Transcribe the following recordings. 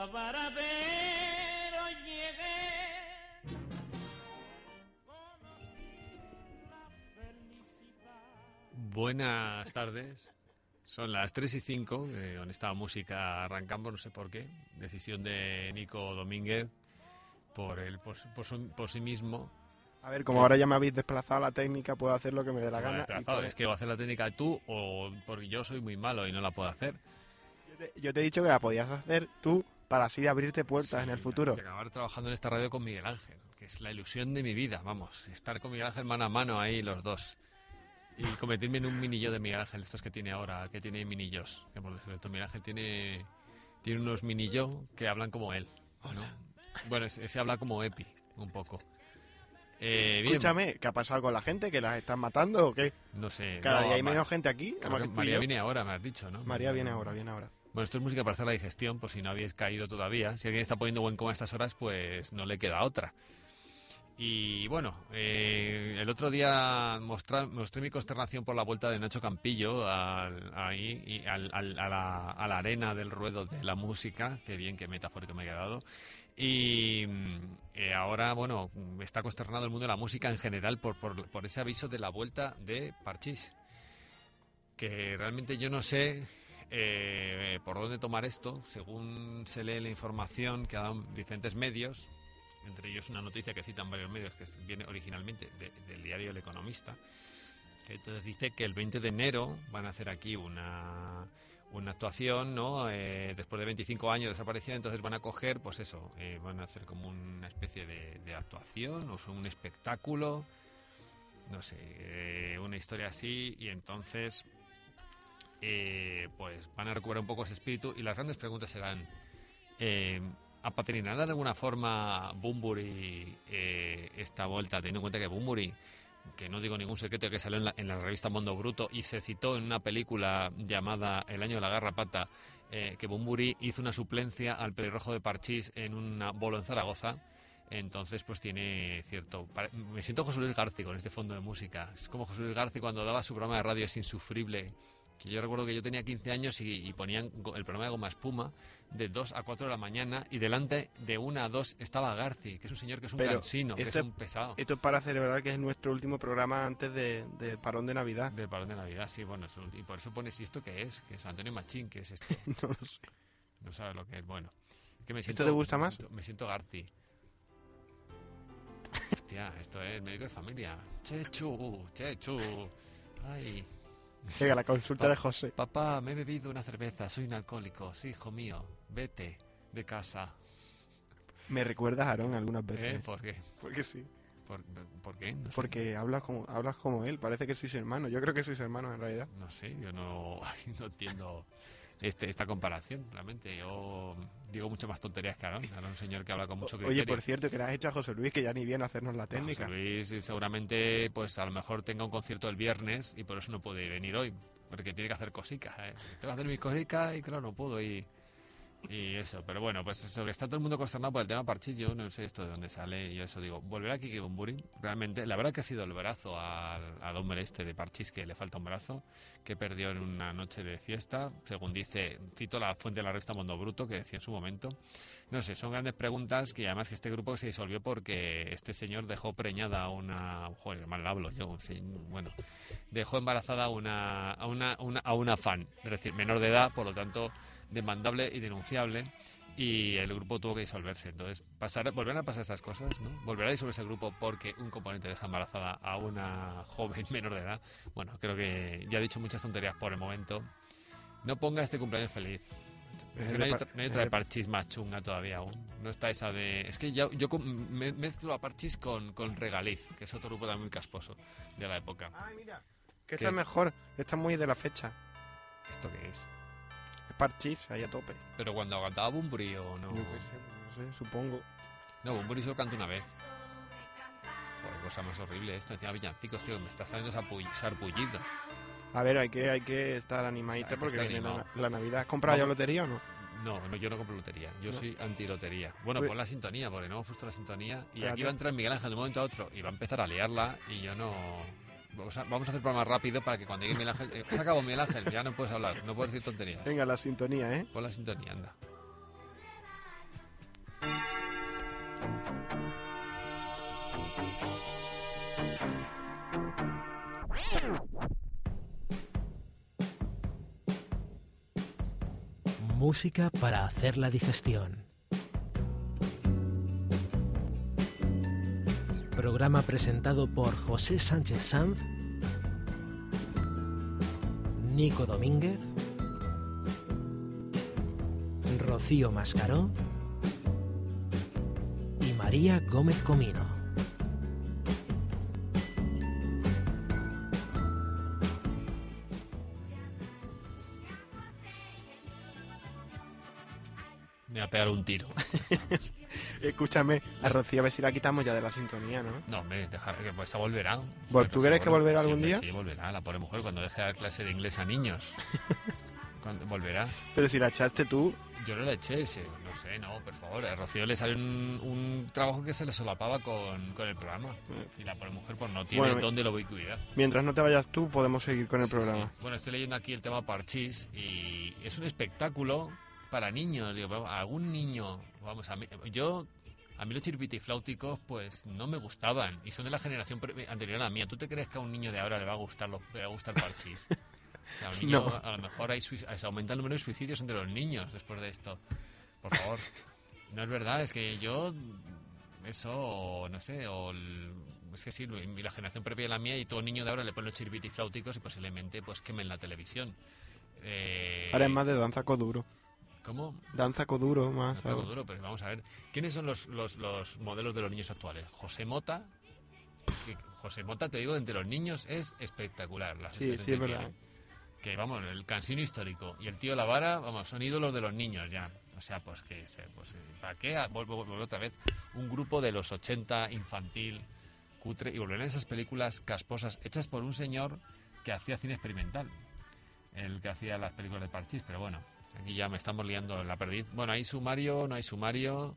a Varadero llegué, conocí la felicidad. Buenas tardes. Son las 3 y 5, eh, con esta música arrancamos, no sé por qué. Decisión de Nico Domínguez por, el, por, por su- por sí mismo. A ver, como ahora ya me habéis desplazado a la técnica, puedo hacer lo que me dé la gana. y Es que o hacer la técnica tú o porque yo soy muy malo y no la puedo hacer. yo, te, yo te he dicho que la podías hacer tú para así abrirte puertas Sí, en el futuro. y acabar trabajando en esta radio con Miguel Ángel, que es la ilusión de mi vida, vamos. Estar con Miguel Ángel mano a mano ahí los dos. Y convertirme en un minillo de Miguel Ángel, estos que tiene ahora, que tiene minillos. Que por cierto, Miguel Ángel tiene, tiene unos minillos que hablan como él. ¿no? Bueno, ese, habla como Epi, un poco. Eh, Escúchame, ¿qué ha pasado con la gente? ¿Que las están matando o qué? no sé. Cada no, día hay menos gente aquí. que María viene ahora, me has dicho, ¿no? María viene ahora, viene ahora. Bueno, esto es música para hacer la digestión, por si no habéis caído todavía. Si alguien está poniendo buen coma a estas horas, pues no le queda otra. Y bueno, eh, el otro día mostra- mostré mi consternación por la vuelta de Nacho Campillo al- ahí, y al- al- a, la, a la arena del ruedo de la música. Qué bien, qué metafórico me he quedado. Y eh, ahora, bueno, está consternado el mundo de la música en general por, por, por ese aviso de la vuelta de Parchís. Que realmente yo no sé eh, por dónde tomar esto, según se lee la información que dan diferentes medios, entre ellos una noticia que citan varios medios que viene originalmente de- del diario El Economista, que entonces dice que el 20 de enero van a hacer aquí una, una actuación, ¿no? Eh, después de 25 años de desaparición, entonces van a coger, pues eso, eh, van a hacer como una especie de, de actuación, o un espectáculo, no sé, eh, una historia así, y entonces eh, pues van a recuperar un poco ese espíritu y las grandes preguntas serán eh, ¿apadrinará de alguna forma Bumburi eh, esta vuelta teniendo en cuenta que Bumburi que no digo ningún secreto que salió en la, revista Mundo Bruto y se citó en una película llamada El año de la garrapata eh, que Bumburi hizo una suplencia al pelirrojo de Parchís en un bolo en Zaragoza Entonces, pues tiene cierto... Me siento José Luis García con este fondo de música. Es como José Luis García cuando daba su programa de radio Es Insufrible. Que yo recuerdo que yo tenía 15 años y, y ponían el programa de Goma Espuma de 2 a 4 de la mañana y delante de 1 a 2 estaba Garci, que es un señor que es un Pero cansino, que es esto- un pesado. Esto es para celebrar que es nuestro último programa antes de- del parón de Navidad. Del parón de Navidad, sí, bueno, y por eso pones esto que es, que es Antonio Machín, que es esto. No lo sé. No sabes lo que es, bueno. Que me ¿Esto siento, te gusta me más? siento- me siento Garci. Hostia, esto es médico de familia. Chechu, Chechu. Ay, Venga, la consulta de José. papá, me he bebido una cerveza, soy un alcohólico. Sí, hijo mío, vete de casa. Me recuerdas a Aarón algunas ¿Eh? veces. ¿Por qué? Porque sí. ¿Por, por qué? No sé. Porque hablas como, hablas como él. Parece que sois hermanos. Yo creo que sois hermanos en realidad. No sé, yo no, no entiendo este, esta comparación, realmente. Yo digo mucho más tonterías que Aaron. Aaron un señor que habla con mucho criterio. Oye, por cierto, que le has hecho a José Luis que ya ni viene a hacernos la técnica. José Luis eh, seguramente, pues a lo mejor tenga un concierto el viernes y por eso no puede venir hoy, porque tiene que hacer cositas. ¿eh? Tengo que hacer mis cositas y claro, no puedo y, y eso. Pero bueno, pues eso, que está todo el mundo consternado por el tema Parchís, yo no sé esto de dónde sale yo eso digo, volverá que Bumburi, realmente, la verdad que ha sido el brazo al, al hombre este de Parchís que le falta un brazo, que perdió en una noche de fiesta, según dice, cito la fuente de la revista Mundo Bruto, que decía en su momento. No sé, son grandes preguntas que además que este grupo se disolvió porque este señor dejó preñada a una... Joder, mal hablo yo, sí, bueno. Dejó embarazada a una, a, una- a una fan, es decir, menor de edad, por lo tanto, demandable y denunciable. Y el grupo tuvo que disolverse. Entonces, pasar, volverán a pasar estas cosas, ¿no? Volverá a disolverse el grupo porque un componente deja embarazada a una joven menor de edad. Bueno, creo que ya he dicho muchas tonterías por el momento. No ponga este cumpleaños feliz. Es que El no, hay de otra, par- no hay el otra de parchís más chunga todavía aún. No está esa de... Es que ya, yo me- mezclo a parchís con, con regaliz, que es otro grupo también muy casposo de la época. Ay, mira. Que ¿Qué? esta es mejor. Esta es muy de la fecha. ¿Esto qué es? Parchís, ahí a tope. Pero cuando cantaba Bumburi o no... Yo qué sé, no sé, supongo. No, Bumburi solo canta una vez. Joder, cosa más horrible esto. Encima villancicos, tío, me está saliendo sarpull- sarpullido. A ver, hay que, hay que estar que porque viene la, Navidad. ¿Has comprado ya lotería o no? No, no, yo no compro lotería. Yo No. soy anti-lotería. Bueno, Pues- pon la sintonía, porque no hemos puesto la sintonía. Y Espérate. aquí va a entrar Miguel Ángel de un momento a otro y va a empezar a liarla. Y yo no. Vamos a, vamos a hacer programa rápido para que cuando llegue Miguel Ángel. eh, se acabó Miguel Ángel, ya no puedes hablar, no puedes decir tonterías. Venga, la sintonía, ¿eh? Pon la sintonía, anda. Música para hacer la digestión. Programa presentado por José Sánchez Sanz, Nico Domínguez, Rocío Mascaró y María Gómez Comino. Me va a pegar un tiro. Escúchame, a Rocío a ver si la quitamos ya de la sintonía, ¿no? No, hombre, dejar que pues volverá. Pues, ¿tú crees que volverá algún día? Sí, volverá, la pobre mujer, cuando deje de dar clase de inglés a niños. Cuando- volverá. Pero si la echaste tú, Yo no la eché, sí, no sé, no, por favor. A Rocío le salió un, un trabajo que se le solapaba con, con el programa. Y la pobre mujer pues no tiene Bueno, dónde lo ubicuidad. mientras no te vayas tú, podemos seguir con el Sí, programa. sí. Bueno, estoy leyendo aquí el tema Parchís y es un espectáculo para niños. Digo, algún niño, vamos, a mí, yo, a mí los chiripitifláuticos pues no me gustaban y son de la generación anterior a la mía. ¿Tú te crees que a un niño de ahora le va a gustar, lo- le va a gustar Parchís? A, un niño, No. a lo mejor hay se aumenta el número de suicidios entre los niños después de esto. Por favor. No es verdad, es que yo eso, o no sé, o el- es que sí, la generación previa a la mía y todo niño de ahora le pone los chiripitifláuticos y posiblemente pues quemen la televisión. Eh, Ahora es más de danza coduro. ¿Cómo? Danza coduro, más. Un poco duro, pero vamos a ver. ¿Quiénes son los, los, los modelos de los niños actuales? José Mota. que José Mota, te digo, entre los niños es espectacular. las Sí, sí, es verdad. tiene. Que vamos, el cansino histórico y el tío Lavara, vamos, son ídolos de los niños ya. O sea, pues que, pues, eh, ¿para qué? Ah, Vuelvo, vuelvo otra vez. Un grupo de los 80, infantil, cutre, y volverán esas películas casposas hechas por un señor que hacía cine experimental. El que hacía las películas de Parchís, pero bueno, aquí ya me estamos liando en la perdiz. Bueno, hay sumario, no hay sumario.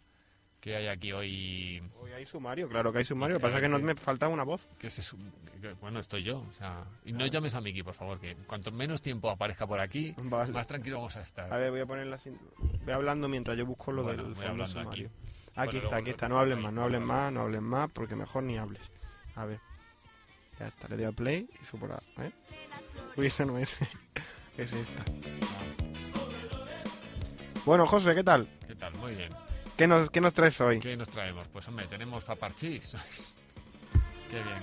¿Qué hay aquí hoy? Hoy hay sumario, claro que hay sumario. Lo que pasa es que no me falta una voz. Que se su- que- bueno, estoy yo. O sea, y no llames a Miki, por favor, que cuanto menos tiempo aparezca por aquí, Vale. más tranquilo vamos a estar. A ver, voy a poner la... sin- Voy hablando mientras yo busco lo Bueno, del fondo aquí. sumario. Aquí, Bueno, está, aquí está. No hables ahí, más, no hables vale. más, no hables más, porque mejor ni hables. A ver. Ya está, le doy a play y subo la... ¿eh? Uy, esta no es. es esta. Bueno, José, ¿qué tal? ¿Qué tal? Muy bien. ¿Qué nos, qué nos traes hoy? ¿Qué nos traemos? Pues hombre, tenemos paparchís. Qué bien.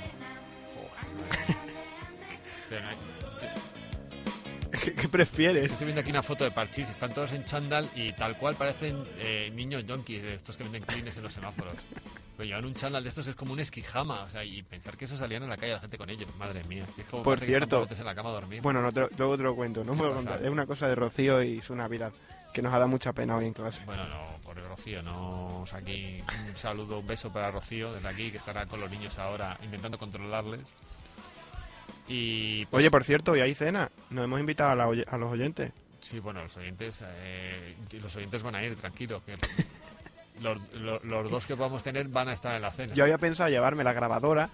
¿Qué, qué prefieres? Estoy viendo aquí una foto de parchís, están todos en chándal y tal cual parecen eh, niños yonkis de estos que venden clines en los semáforos. Pero llevan un chándal de estos es como un esquijama, o sea, y pensar que eso salían en la calle la gente con ellos, madre mía. Si es como Por que cierto- pobrecitos en la cama a dormir. Bueno, no te luego te lo cuento, no puedo contar. Es una cosa de Rocío y su Navidad, que nos ha dado mucha pena hoy en clase. Bueno, no, por Rocío, no. O sea, aquí un saludo, un beso para Rocío desde aquí, que estará con los niños ahora intentando controlarles. Y. pues, Oye, por cierto, hoy hay cena. Nos hemos invitado a, la a los oyentes. Sí, bueno, los oyentes, eh, los oyentes van a ir, tranquilo. Que los, los- los dos que podamos tener van a estar en la cena. Yo había pensado llevarme la grabadora,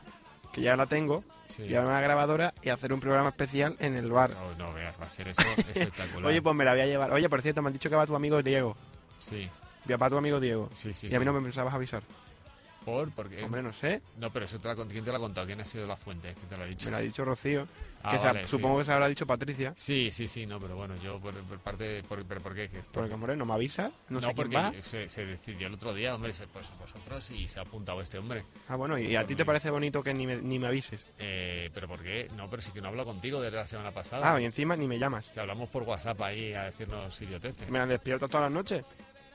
que ya la tengo, Sí. llevarme la grabadora y hacer un programa especial en el bar. No, no veas, va a ser eso espectacular. Oye, pues me la voy a llevar. Oye, por cierto, me han dicho que va tu amigo Diego. Sí, Va tu amigo Diego. sí, sí. y a mí sí. no me pensabas avisar. ¿Por? Porque... Hombre, no sé. No, pero eso te la, ¿quién te lo ha contado? ¿Quién ha sido la fuente? ¿Quién te lo ha dicho? Me lo ha dicho Rocío. Ah, que se- vale, sí. supongo que se habrá dicho Patricia. Sí, sí, sí, no, pero bueno, yo por, por parte... de- Por, ¿Pero por qué? ¿Qué- por- Porque, hombre, no me avisa. No, sé quién porque va. Se, se decidió el otro día, hombre, se- pues vosotros y se ha apuntado este hombre. Ah, bueno, y a ti te parece bonito que ni me, ni me avises. Eh, ¿Pero por qué? No, pero sí que no hablo contigo desde la semana pasada. Ah, y encima ni me llamas. Si hablamos por WhatsApp ahí a decirnos idioteces. Me despierto todas las noches.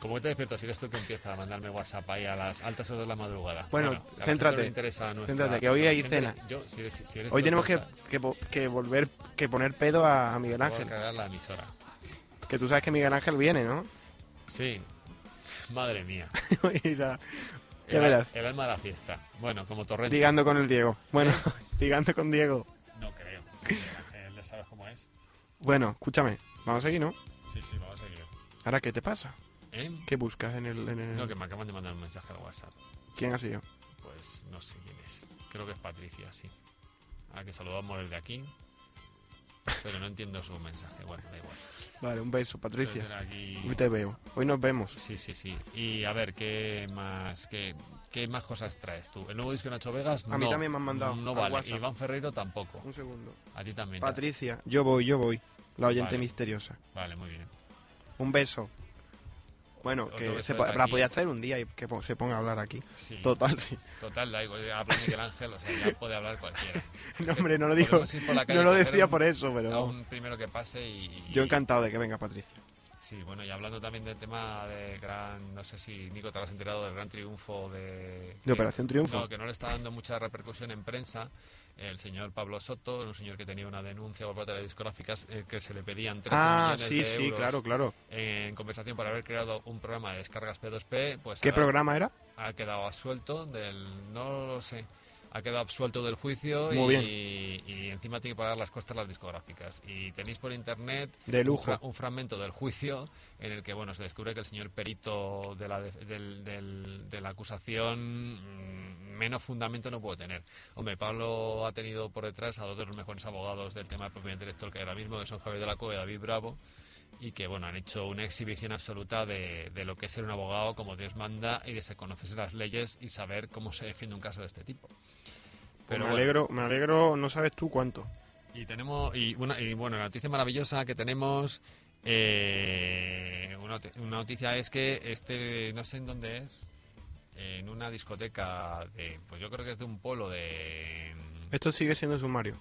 ¿Cómo te despierto si eres tú que empieza a mandarme WhatsApp ahí a las altas horas de la madrugada? Bueno, la gente céntrate. no interesa nuestra- Céntrate, que hoy hay cena. Yo, si eres- si eres Hoy tenemos que, que, vo- que volver, que poner pedo a, a Miguel voy a Ángel. cagar la emisora. Que tú sabes que Miguel Ángel viene, ¿no? Sí. Madre mía. La- ya El, verás. el alma de la fiesta. Bueno, como torrente. Ligando con el Diego. Bueno, ligando con Diego. No creo. Él ya sabes cómo es. Bueno, escúchame. Vamos a seguir, ¿no? Sí, sí, vamos a seguir. Ahora, ¿qué te pasa? ¿Eh? ¿Qué buscas en el...? En el- No, que me acaban de mandar un mensaje al WhatsApp. ¿Quién ha sido? Pues no sé quién es. Creo que es Patricia, sí. A que saludamos desde aquí. Pero no entiendo su mensaje. Bueno, da igual. Vale, un beso, Patricia. Aquí- Hoy te veo. Hoy nos vemos. Sí, sí, sí. Y a ver, ¿qué más, qué, qué más cosas traes tú? ¿El nuevo disco de Nacho Vegas? A mí también me han mandado No al vale. WhatsApp. Iván Ferreiro tampoco. Un segundo. A ti también. Patricia, yo voy, yo voy. La oyente Vale. misteriosa. Vale, muy bien. Un beso. Bueno, que se po- desde la aquí. podía hacer un día y que se ponga a hablar aquí. Sí. Total, sí. Total, da igual. Habla Miguel Ángel, o sea, ya puede hablar cualquiera. No, hombre, no lo digo. No lo decía un- por eso, A pero... un primero que pase y... Yo encantado de que venga Patricia. Sí, bueno, y hablando también del tema de gran... No sé si, Nico, te habrás enterado del gran triunfo de... De Operación Triunfo. No, que no le está dando mucha repercusión en prensa. El señor Pablo Soto, un señor que tenía una denuncia por parte de las discográficas eh, que se le pedían 13 Ah, millones sí, de sí, euros claro, claro. en compensación por haber creado un programa de descargas P2P. Pues ¿Qué ahora programa era? ha quedado absuelto del... No lo sé. Ha quedado absuelto del juicio Muy y, y encima tiene que pagar las costas las discográficas. Y tenéis por internet De un, lujo. fra- un fragmento del juicio en el que bueno se descubre que el señor perito de la, de, del- del- de la acusación mm, menos fundamento no puede tener. Hombre, Pablo ha tenido por detrás a dos de los mejores abogados del tema de propiedad intelectual que hay ahora mismo, que son Javier de la Cueva y David Bravo, y que bueno han hecho una exhibición absoluta de, de lo que es ser un abogado como Dios manda y de se conocerse las leyes y saber cómo se defiende un caso de este tipo. Pues Pero me bueno. alegro, me alegro, no sabes tú cuánto. Y tenemos, y, una, y bueno, la noticia maravillosa que tenemos, eh, una, una noticia es que este, no sé en dónde es, en una discoteca de, pues yo creo que es de un polo de... Esto sigue siendo sumario.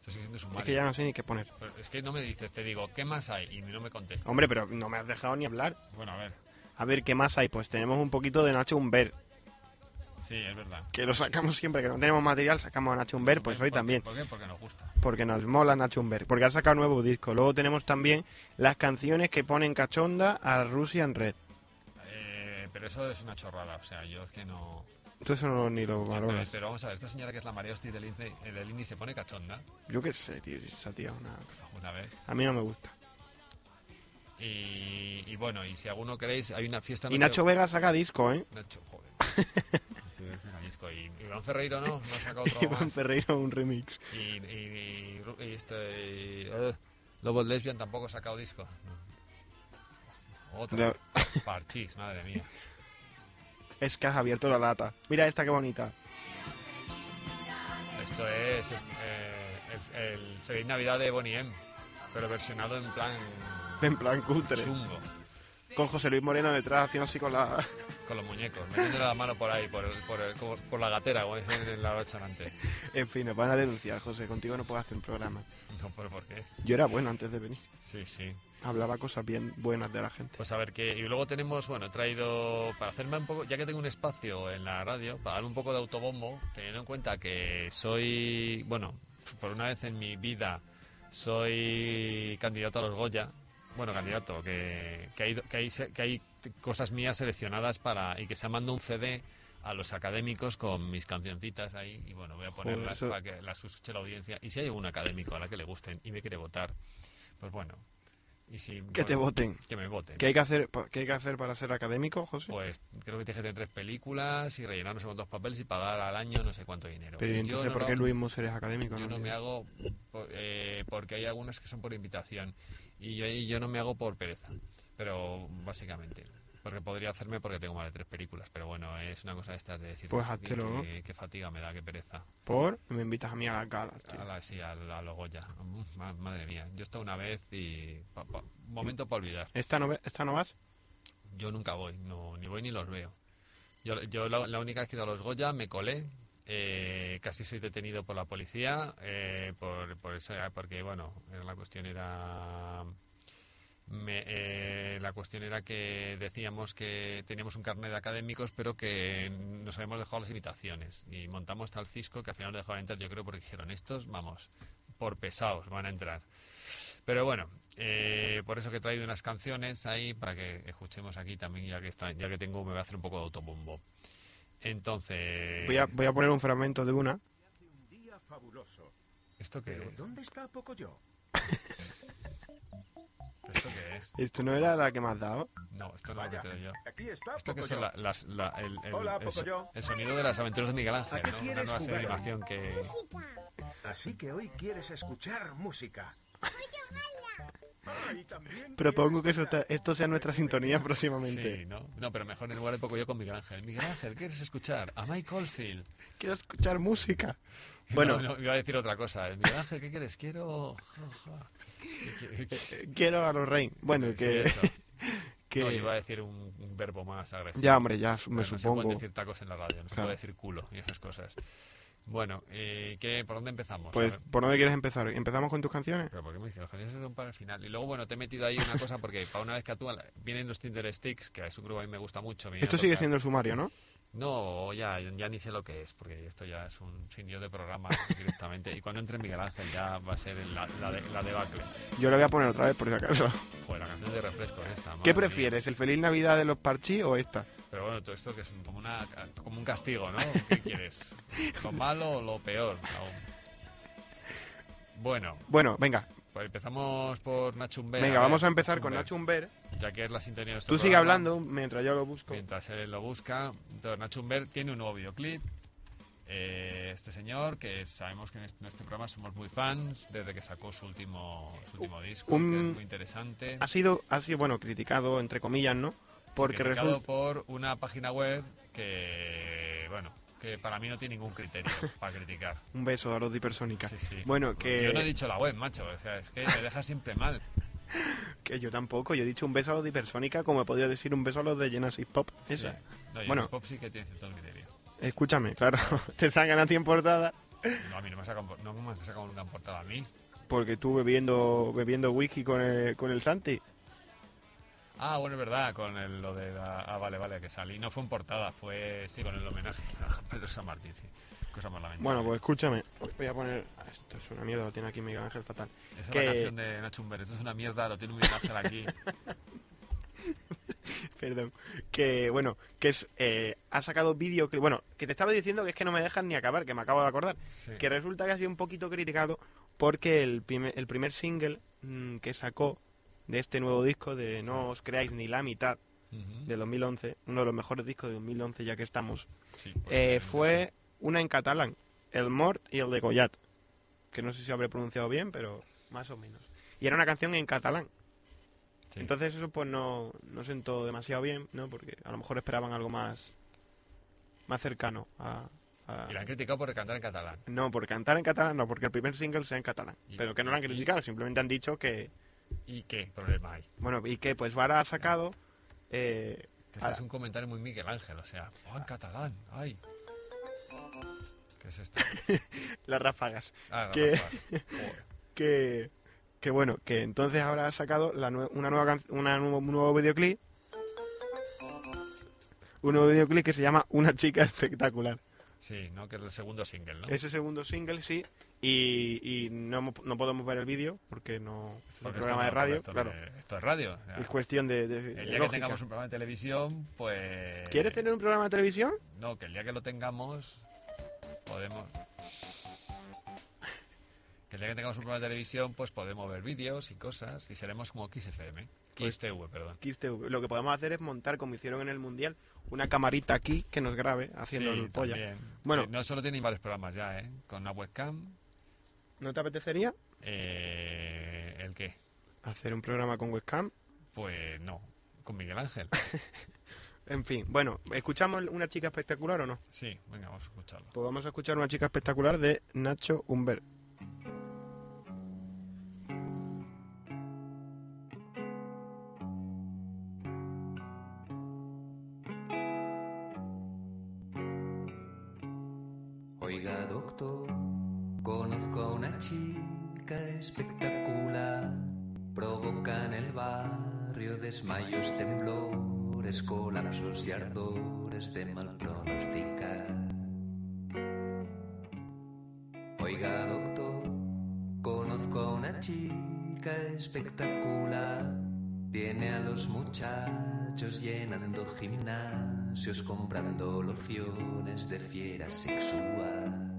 Esto sigue siendo Es sumario. que ya no sé ni qué poner. Pero es que no me dices, te digo, ¿qué más hay? Y no me contestas. Hombre, pero no me has dejado ni hablar. Bueno, a ver, A ver, ¿qué más hay? Pues tenemos un poquito de Nacho Humber, sí, es verdad. que lo sacamos siempre, que no tenemos material, sacamos a Nacho Humber, pues ¿Por hoy también, ¿Por qué? Porque nos gusta. porque nos mola Nacho Humber, porque ha sacado nuevo disco. Luego tenemos también las canciones que ponen cachonda a Russian Red. Eh, pero eso es una chorrada, o sea, yo es que no... Tú eso no ni lo valoras. pero vamos a ver, esta señora que es la María Hosti del del INI se pone cachonda Yo qué sé, tío, esa tía, una... una vez. a mí no me gusta. Y, y bueno, y si alguno queréis, hay una fiesta... Y Nacho Vega saca disco, ¿eh? Nacho, joder. Sí. Y Iván Ferreiro no, no ha sacado otro Iván más. Ferreiro, un remix. Y, y, y, y este. y, eh, Lobos Lesbian tampoco ha sacado disco. Otro. No. Parchís, madre mía. Es que has abierto la lata. Mira esta qué bonita. Esto es eh, el, el Feliz Navidad de Bonnie M. Pero versionado en plan. En plan cutre. chungo. Con José Luis Moreno detrás haciendo así con la... Con los muñecos. Metiéndole la mano por ahí, por, el- por, el- por, por la gatera, como dicen en la restaurante. En fin, nos van a denunciar, José. Contigo no puedo hacer un programa. No, pero ¿por qué? Yo era bueno antes de venir. Sí, sí. Hablaba cosas bien buenas de la gente. Pues a ver qué. Y luego tenemos, bueno, he traído. Para hacerme un poco. Ya que tengo un espacio en la radio, para darme un poco de autobombo, teniendo en cuenta que soy. Bueno, por una vez en mi vida soy candidato a los Goya. Bueno, candidato, que, que, hay, que, hay, que hay cosas mías seleccionadas para. Y que se manda un CD a los académicos con mis cancioncitas ahí. Y bueno, voy a ponerlas eso- para que las escuche la audiencia. Y si hay algún académico a la que le gusten y me quiere votar, pues bueno. Y si, Que te voten. Que me voten. ¿Qué hay que hacer, qué hay que hacer para ser académico, José? Pues creo que tienes que tener tres películas y rellenar no sé cuántos papeles y pagar al año no sé cuánto dinero. Pero ¿y Yo entonces, no ¿por qué Luis Muser es académico? Yo no me hago por- eh, porque hay algunas que son por invitación y yo, y yo no me hago por pereza, pero básicamente. Porque podría hacerme porque tengo más de tres películas, pero bueno, es una cosa de estas de decir Pues "Uf, qué- háztelo, ¿no? qué, qué fatiga me da, qué pereza. Por, me invitas a mí a tío. La, sí, a, la- a los Goya. Uf, ma- madre mía, yo he estado una vez y... pa- pa- momento para olvidar. ¿Esta no, ¿Esta no vas? Yo nunca voy, no, ni voy ni los veo. Yo, yo la, la única vez que he ido a los Goya me colé, eh, casi soy detenido por la policía, eh, por, por eso, porque bueno, la cuestión era... me- eh, la cuestión era que decíamos que teníamos un carnet de académicos, pero que nos habíamos dejado las invitaciones. Y montamos tal cisco que al final nos dejaron entrar, yo creo, porque dijeron, estos, vamos, por pesados van a entrar. Pero bueno, eh, por eso que he traído unas canciones ahí para que escuchemos aquí también, ya que está, ya que tengo, me voy a hacer un poco de autobombo. Entonces, Voy a, voy a poner un fragmento de una. ¿esto qué es? ¿dónde está Pocoyo? ¿Esto qué es? Esto no era la que me has dado. No, esto no lo que te doy yo. aquí está Esto que son la- las, la- el, el- Hola, el so- el sonido de las aventuras de Miguel Ángel, ¿A qué ¿no? Una quieres nueva serie de jugar? animación que... Así que hoy quieres escuchar música. Propongo que eso ta- esto sea nuestra sintonía próximamente. Sí, ¿no? No, pero mejor en lugar de poco yo con Miguel Ángel. Miguel Ángel, ¿quieres escuchar? A Mike Oldfield. Quiero escuchar música. Bueno, No, no, iba a decir otra cosa. Miguel Ángel, ¿qué quieres? Quiero... quiero a los Rein. Bueno, Sí, que... eso. que- No, iba a decir un, un verbo más agresivo. Ya, hombre, ya su- Pero me no se supongo. pueden decir tacos en la radio, no se Claro. puede decir culo y esas cosas. Bueno, eh, ¿qué, ¿por dónde empezamos? Pues. ¿por dónde quieres empezar? ¿Empezamos con tus canciones? Pero ¿por qué me dices? Los canciones son para el final. Y luego, bueno, te he metido ahí una cosa porque para una vez que actúan, vienen los Tinder Sticks, que es un grupo que a mí me gusta mucho. Esto sigue siendo el sumario, ¿no? No, ya, ya ni sé lo que es, porque esto ya es un sin Dios de programa directamente. Y cuando entre Miguel Ángel ya va a ser la, la, de, la debacle. Yo lo voy a poner otra vez por si acaso. Joder, la canción de refresco es esta. ¿Qué mía. prefieres? ¿El Feliz Navidad de los Parchís o esta? Pero bueno, todo esto que es como, una, como un castigo, ¿no? ¿Qué quieres? ¿Lo malo o lo peor? aún? Bueno, Bueno, venga, pues empezamos por Nacho venga, ver, vamos a empezar con Nacho. Ya que es la sintonía de nuestro Tú sigue programa, hablando mientras yo lo busco. Mientras él lo busca. Entonces, Nacho tiene un nuevo videoclip. Eh, este señor, que sabemos que en este, en este programa somos muy fans, desde que sacó su último, su último disco, Un- que es muy interesante. Ha sido, ha sido, bueno, criticado, entre comillas, ¿no? Porque resulta... por una página web que, bueno, que para mí no tiene ningún criterio para criticar. Un beso a los de Hipersónica. Sí, sí. Bueno, que... Yo no he dicho la web, macho. O sea, es que me deja siempre mal. Que yo tampoco, yo he dicho un beso a los de Hipersónica como he podido decir un beso a los de Genesis Pop. Esa. Sí. No, Bueno. pop sí que tiene cierto criterio. Escúchame, claro, te sacan a ti en portada No, a mí no me ha sacado, no me ha sacado nunca en portada a mí. porque tú bebiendo bebiendo whisky con el, con el Santi. Ah, bueno, es verdad, con el, lo de la... Ah, vale, vale, que salí. No fue en portada, fue, sí, con el homenaje a Pedro San Martín, sí. Cosa más lamentable. Bueno, pues escúchame, voy a poner... Esto es una mierda, lo tiene aquí Miguel Ángel fatal. Esa que- es la canción de Nacho Humber. Esto es una mierda, lo tiene Miguel Ángel aquí. Perdón. Que, bueno, que es... eh, ha sacado vídeo... que Bueno, que te estaba diciendo que es que no me dejan ni acabar, que me acabo de acordar. Sí. Que resulta que ha sido un poquito criticado porque el, prime- el primer single mm, que sacó de este nuevo disco de No os creáis ni la mitad de 2011, uno de los mejores discos de 2011 ya que estamos, Sí, eh, fue una en catalán, El Mort y el de Goyat, que no sé si habré pronunciado bien, pero más o menos. Y era una canción en catalán. sí. Entonces eso pues no, no sentó demasiado bien, ¿no? Porque a lo mejor esperaban algo más más cercano a, Y la han criticado por cantar en catalán. No, por cantar en catalán, no, porque el primer single sea en catalán. Y- Pero que no lo han criticado, simplemente han dicho que... ¿Y qué problema hay? Bueno, y que pues Vara ha sacado... eh, Que este es un comentario muy Miguel Ángel, o sea, oh, en catalán, ay. ¿Qué es esto? las ráfagas. Ah, Que- que, que bueno, que entonces ahora ha sacado la nue- una nueva una nuevo, un nuevo videoclip. Un nuevo videoclip que se llama Una chica espectacular. Sí, ¿no? Que es el segundo single, ¿no? Ese segundo single, sí. Y, y no, no podemos ver el vídeo porque no. Este es un programa de esto radio, esto, claro. esto es radio. Es cuestión de, el día que tengamos un programa de televisión, pues... ¿Quieres tener un programa de televisión? No, que el día que lo tengamos, podemos... Que el día que tengamos un programa de televisión, pues podemos ver vídeos y cosas y seremos como XFM. Pues- XTV, perdón. Kiss TV. Lo que podemos hacer es montar, como hicieron en el Mundial, una camarita aquí que nos grabe haciendo Sí, el polla. también. Bueno. Eh, no solo tienen varios programas ya, ¿eh? Con una webcam. ¿No te apetecería Eh, ¿El qué? hacer un programa con webcam? Pues no, con Miguel Ángel. En fin, bueno, ¿escuchamos una chica espectacular o no? Sí, venga, vamos a escucharlo. Pues vamos a escuchar una chica espectacular de Nacho Humbert. Mal pronosticar. Oiga, doctor, conozco a una chica espectacular. Tiene a los muchachos llenando gimnasios, comprando lociones de fiera sexual.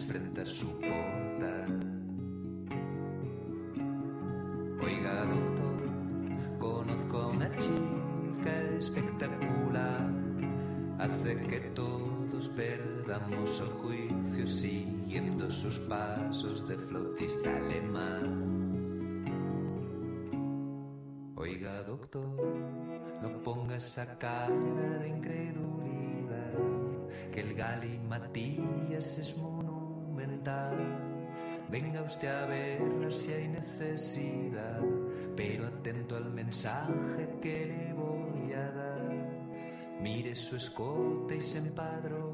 Frente a su portal. Oiga, doctor, conozco a una chica espectacular. Hace que todos perdamos el juicio siguiendo sus pasos de flautista alemán. Oiga, doctor, no ponga esa cara de incredulidad, que el Gali Matías es Venga usted a verla si hay necesidad, pero atento al mensaje que le voy a dar. Mire su escote y se empadronará.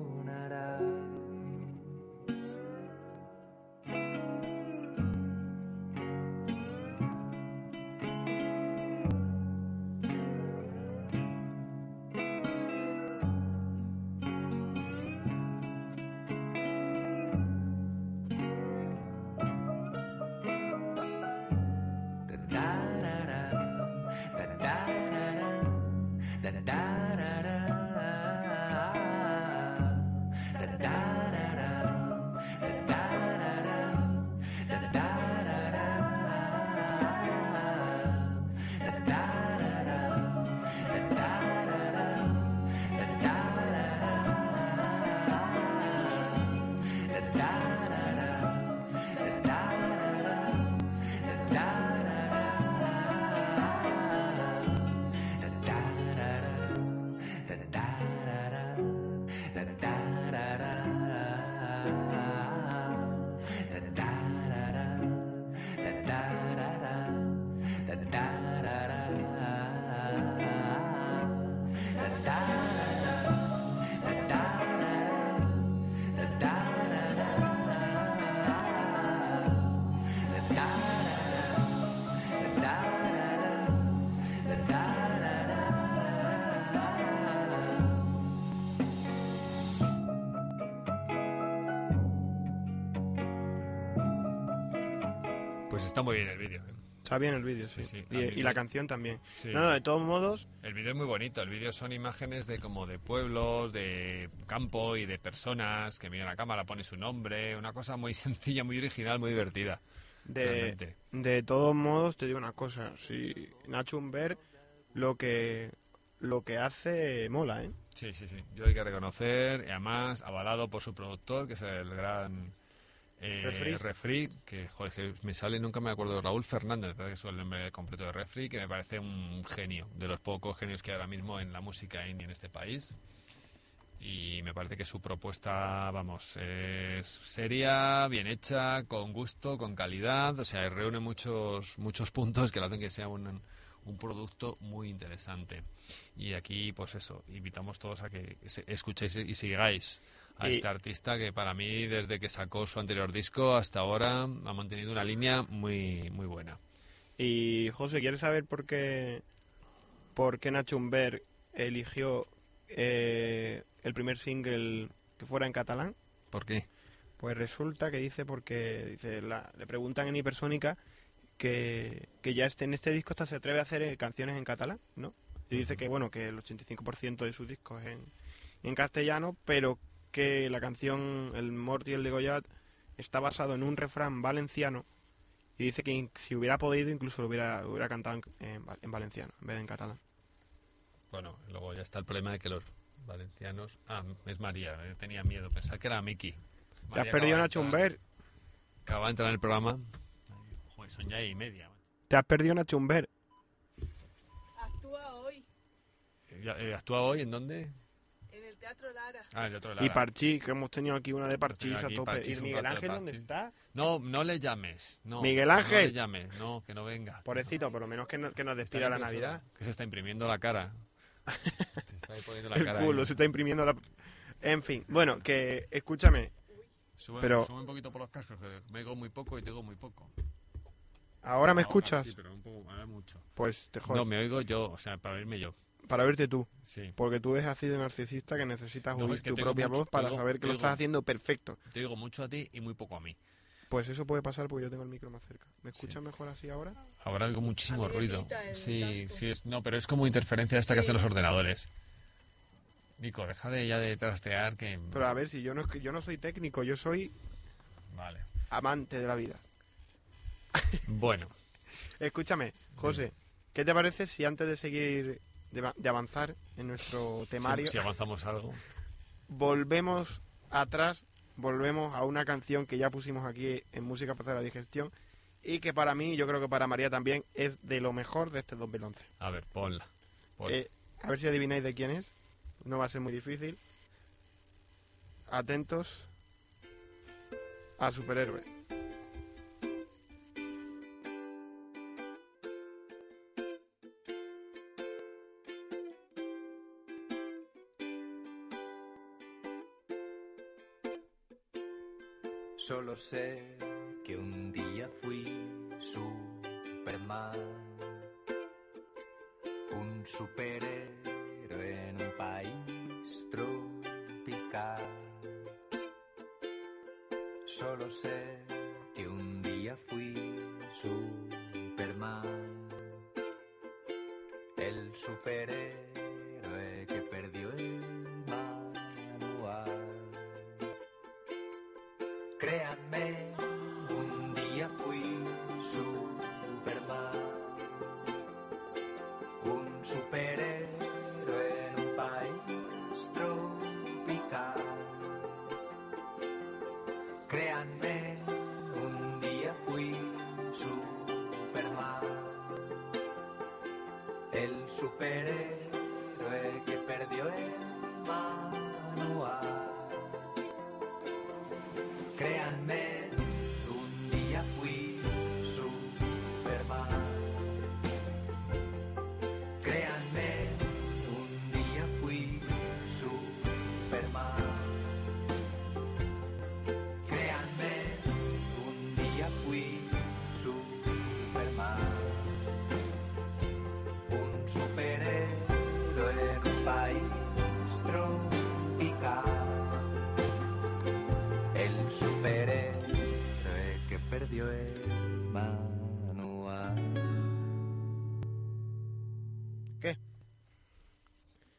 Está muy bien el vídeo. ¿eh? Está bien el vídeo, sí. Sí, sí, y, y la canción también. Sí. No, no, de todos modos, El vídeo es muy bonito. El vídeo son imágenes de como de pueblos, de campo y de personas que miran a cámara, pone su nombre. Una cosa muy sencilla, muy original, muy divertida. de, realmente. de todos modos, te digo una cosa. Si Nacho Humber lo que, lo que hace mola, ¿eh? Sí, sí, sí. Yo hay que reconocer, y además avalado por su productor, que es el gran eh, Refri. Refri, que, joder, que me sale, nunca me acuerdo, Raúl Fernández, ¿verdad? que es el nombre completo de Refri, que me parece un genio, de los pocos genios que hay ahora mismo en la música indie en este país. Y me parece que su propuesta, vamos, es seria, bien hecha, con gusto, con calidad, o sea, reúne muchos, muchos puntos que lo hacen que sea un, un producto muy interesante. Y aquí, pues eso, invitamos todos a que escuchéis y sigáis a este artista que para mí, desde que sacó su anterior disco hasta ahora, ha mantenido una línea muy, muy buena. Y José, ¿quieres saber por qué, por qué Nacho Humber eligió eh, el primer single que fuera en catalán? ¿Por qué? Pues resulta que dice porque dice la- le preguntan en Hipersónica que, que ya este, en este disco hasta se atreve a hacer eh, canciones en catalán, ¿no? Y dice que bueno, que el 85% de sus discos es en, en castellano, pero que la canción El Mort y el de Goyat está basado en un refrán valenciano y dice que si hubiera podido incluso lo hubiera, hubiera cantado en, en val- en valenciano en vez de en catalán. Bueno, luego ya está el problema de que los valencianos... Ah, es María, eh, tenía miedo, pensaba que era Miki. ¿Te has perdido acaba de Nacho entrar- Humber? Acaba de entrar en el programa. Joder, son ya y media. ¿Te has perdido Nacho Humber? Actúa hoy eh, ¿Actúa hoy en dónde? Teatro Lara. Ah, el otro Y. Parchís, que hemos tenido aquí una de Parchís a tope. Parchís, ¿Y Miguel Ángel dónde está? No, no le llames. No, Miguel No Ángel. le llames, no, que no venga. Pobrecito, por lo menos que, no- que nos despida la Navidad. Que se está imprimiendo la cara. Se está poniendo la El cara. culo, ahí. se está imprimiendo la... En fin, bueno, que escúchame, Sube, pero- sube un poquito por los cascos, que me oigo muy poco y te oigo muy poco. ¿ahora me Ahora escuchas? Sí, pero un poco, ahora mucho. Pues te jodes. No, me oigo yo, o sea, para oírme yo. Para verte tú, Sí. porque tú eres así de narcisista que necesitas No, oír es que tu propia mucho, voz para saber que lo estás haciendo perfecto. Te digo mucho a ti y muy poco a mí. Pues eso puede pasar porque yo tengo el micro más cerca. ¿Me escuchas mejor así ahora? Ahora oigo muchísimo ruido. Sí, casco. sí, es, no, pero es como interferencia esta que hacen los ordenadores. Nico, deja de ya de trastear que... Pero a ver, si yo no, es que yo no soy técnico, yo soy Vale. amante de la vida. Bueno, Escúchame, José, ¿qué te parece si antes de seguir, de, va- de avanzar en nuestro temario, si, si avanzamos algo. volvemos atrás, volvemos a una canción que ya pusimos aquí en Música para la Digestión y que para mí, yo creo que para María también, es de lo mejor de este 2011. A ver, ponla. Ponla. Eh, a ver si adivináis de quién es. No va a ser muy difícil. Atentos a Superhéroe. Sé que un día fui Superman, un superhéroe en un país tropical. Solo sé que un día fui Superman, el superhéroe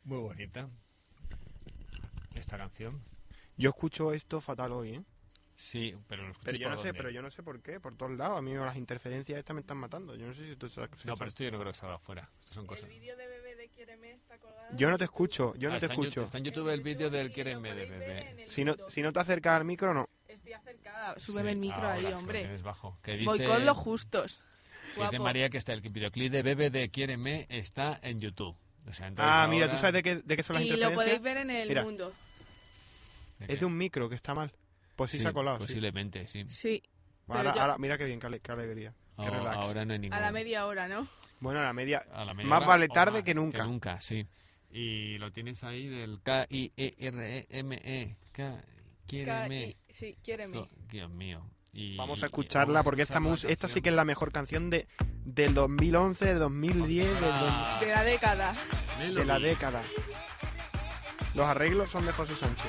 Muy bonita. Esta canción. Yo escucho esto fatal hoy, ¿eh? Sí, pero lo Pero yo por no sé, dónde? pero yo no sé por qué, por todos lados. A mí las interferencias estas me están matando. Yo no sé si tú sabes. No, pero esto yo no creo que salga afuera. Estas son cosas. El vídeo de bebé de Quiéreme está colgado. Yo no te escucho, yo Ah, no te está en Yu- escucho. está en YouTube el vídeo del Quieren Lo de bebé. Si no, si no te acercas al micro, no. Estoy acercada. Súbeme el micro ahora, ahí, hombre. bajo. Que Voy con los justos. que dice Guapo. María que está el videoclip de Bebe de Quiéreme está en YouTube. O sea, Ah, mira, ahora- ¿tú sabes de qué, de qué son las Y lo interferencias? podéis ver en el Mira. mundo. ¿De Es de un micro que está mal. Pues sí, Sí, se ha colado. Posiblemente, sí. Sí. Ahora, yo- ahora, mira qué bien, qué, ale- qué alegría. Qué Oh, relax. ahora no hay ningún. A la media hora, ¿no? Bueno, a la media. a la media más hora vale tarde más que nunca. nunca, sí. Y lo tienes ahí del K-I-E-R-E-M-E. K- Quiéreme. Sí, quiéreme. Dios mío. Y- Vamos a escucharla vamos a porque esta, escuchar esta sí que es la mejor canción de, del 2011, del 2010, del dos- Ah, De la década. de la década. Los arreglos son de José Sánchez.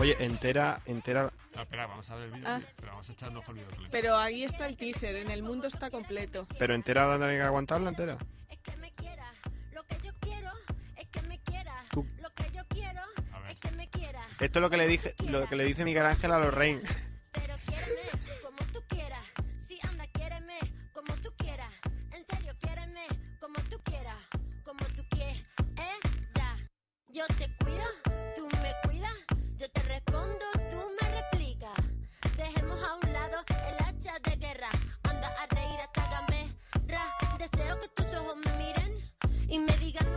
Oye, entera, entera. Ah, espera, vamos a ver el vídeo. Ah. Pero vamos a echar un ojo al. Pero ahí está el teaser. En el mundo está completo. Pero entera la tengo que aguantarla entera. Es que me quiera, lo que yo quiero es que me quiera. Tú. Lo que yo quiero es que me quiera. Esto es lo que le dije, lo que le dice Miguel Ángel a Lorraine. Pero quiéreme como tú quieras. Si anda, quiéreme como tú quieras. En serio, quiéreme como tú quieras. Como tú quieras. Yo te cuido. Yo te respondo, tú me replicas. Dejemos a un lado el hacha de guerra. Anda a reír hasta gamberra. Deseo que tus ojos me miren y me digan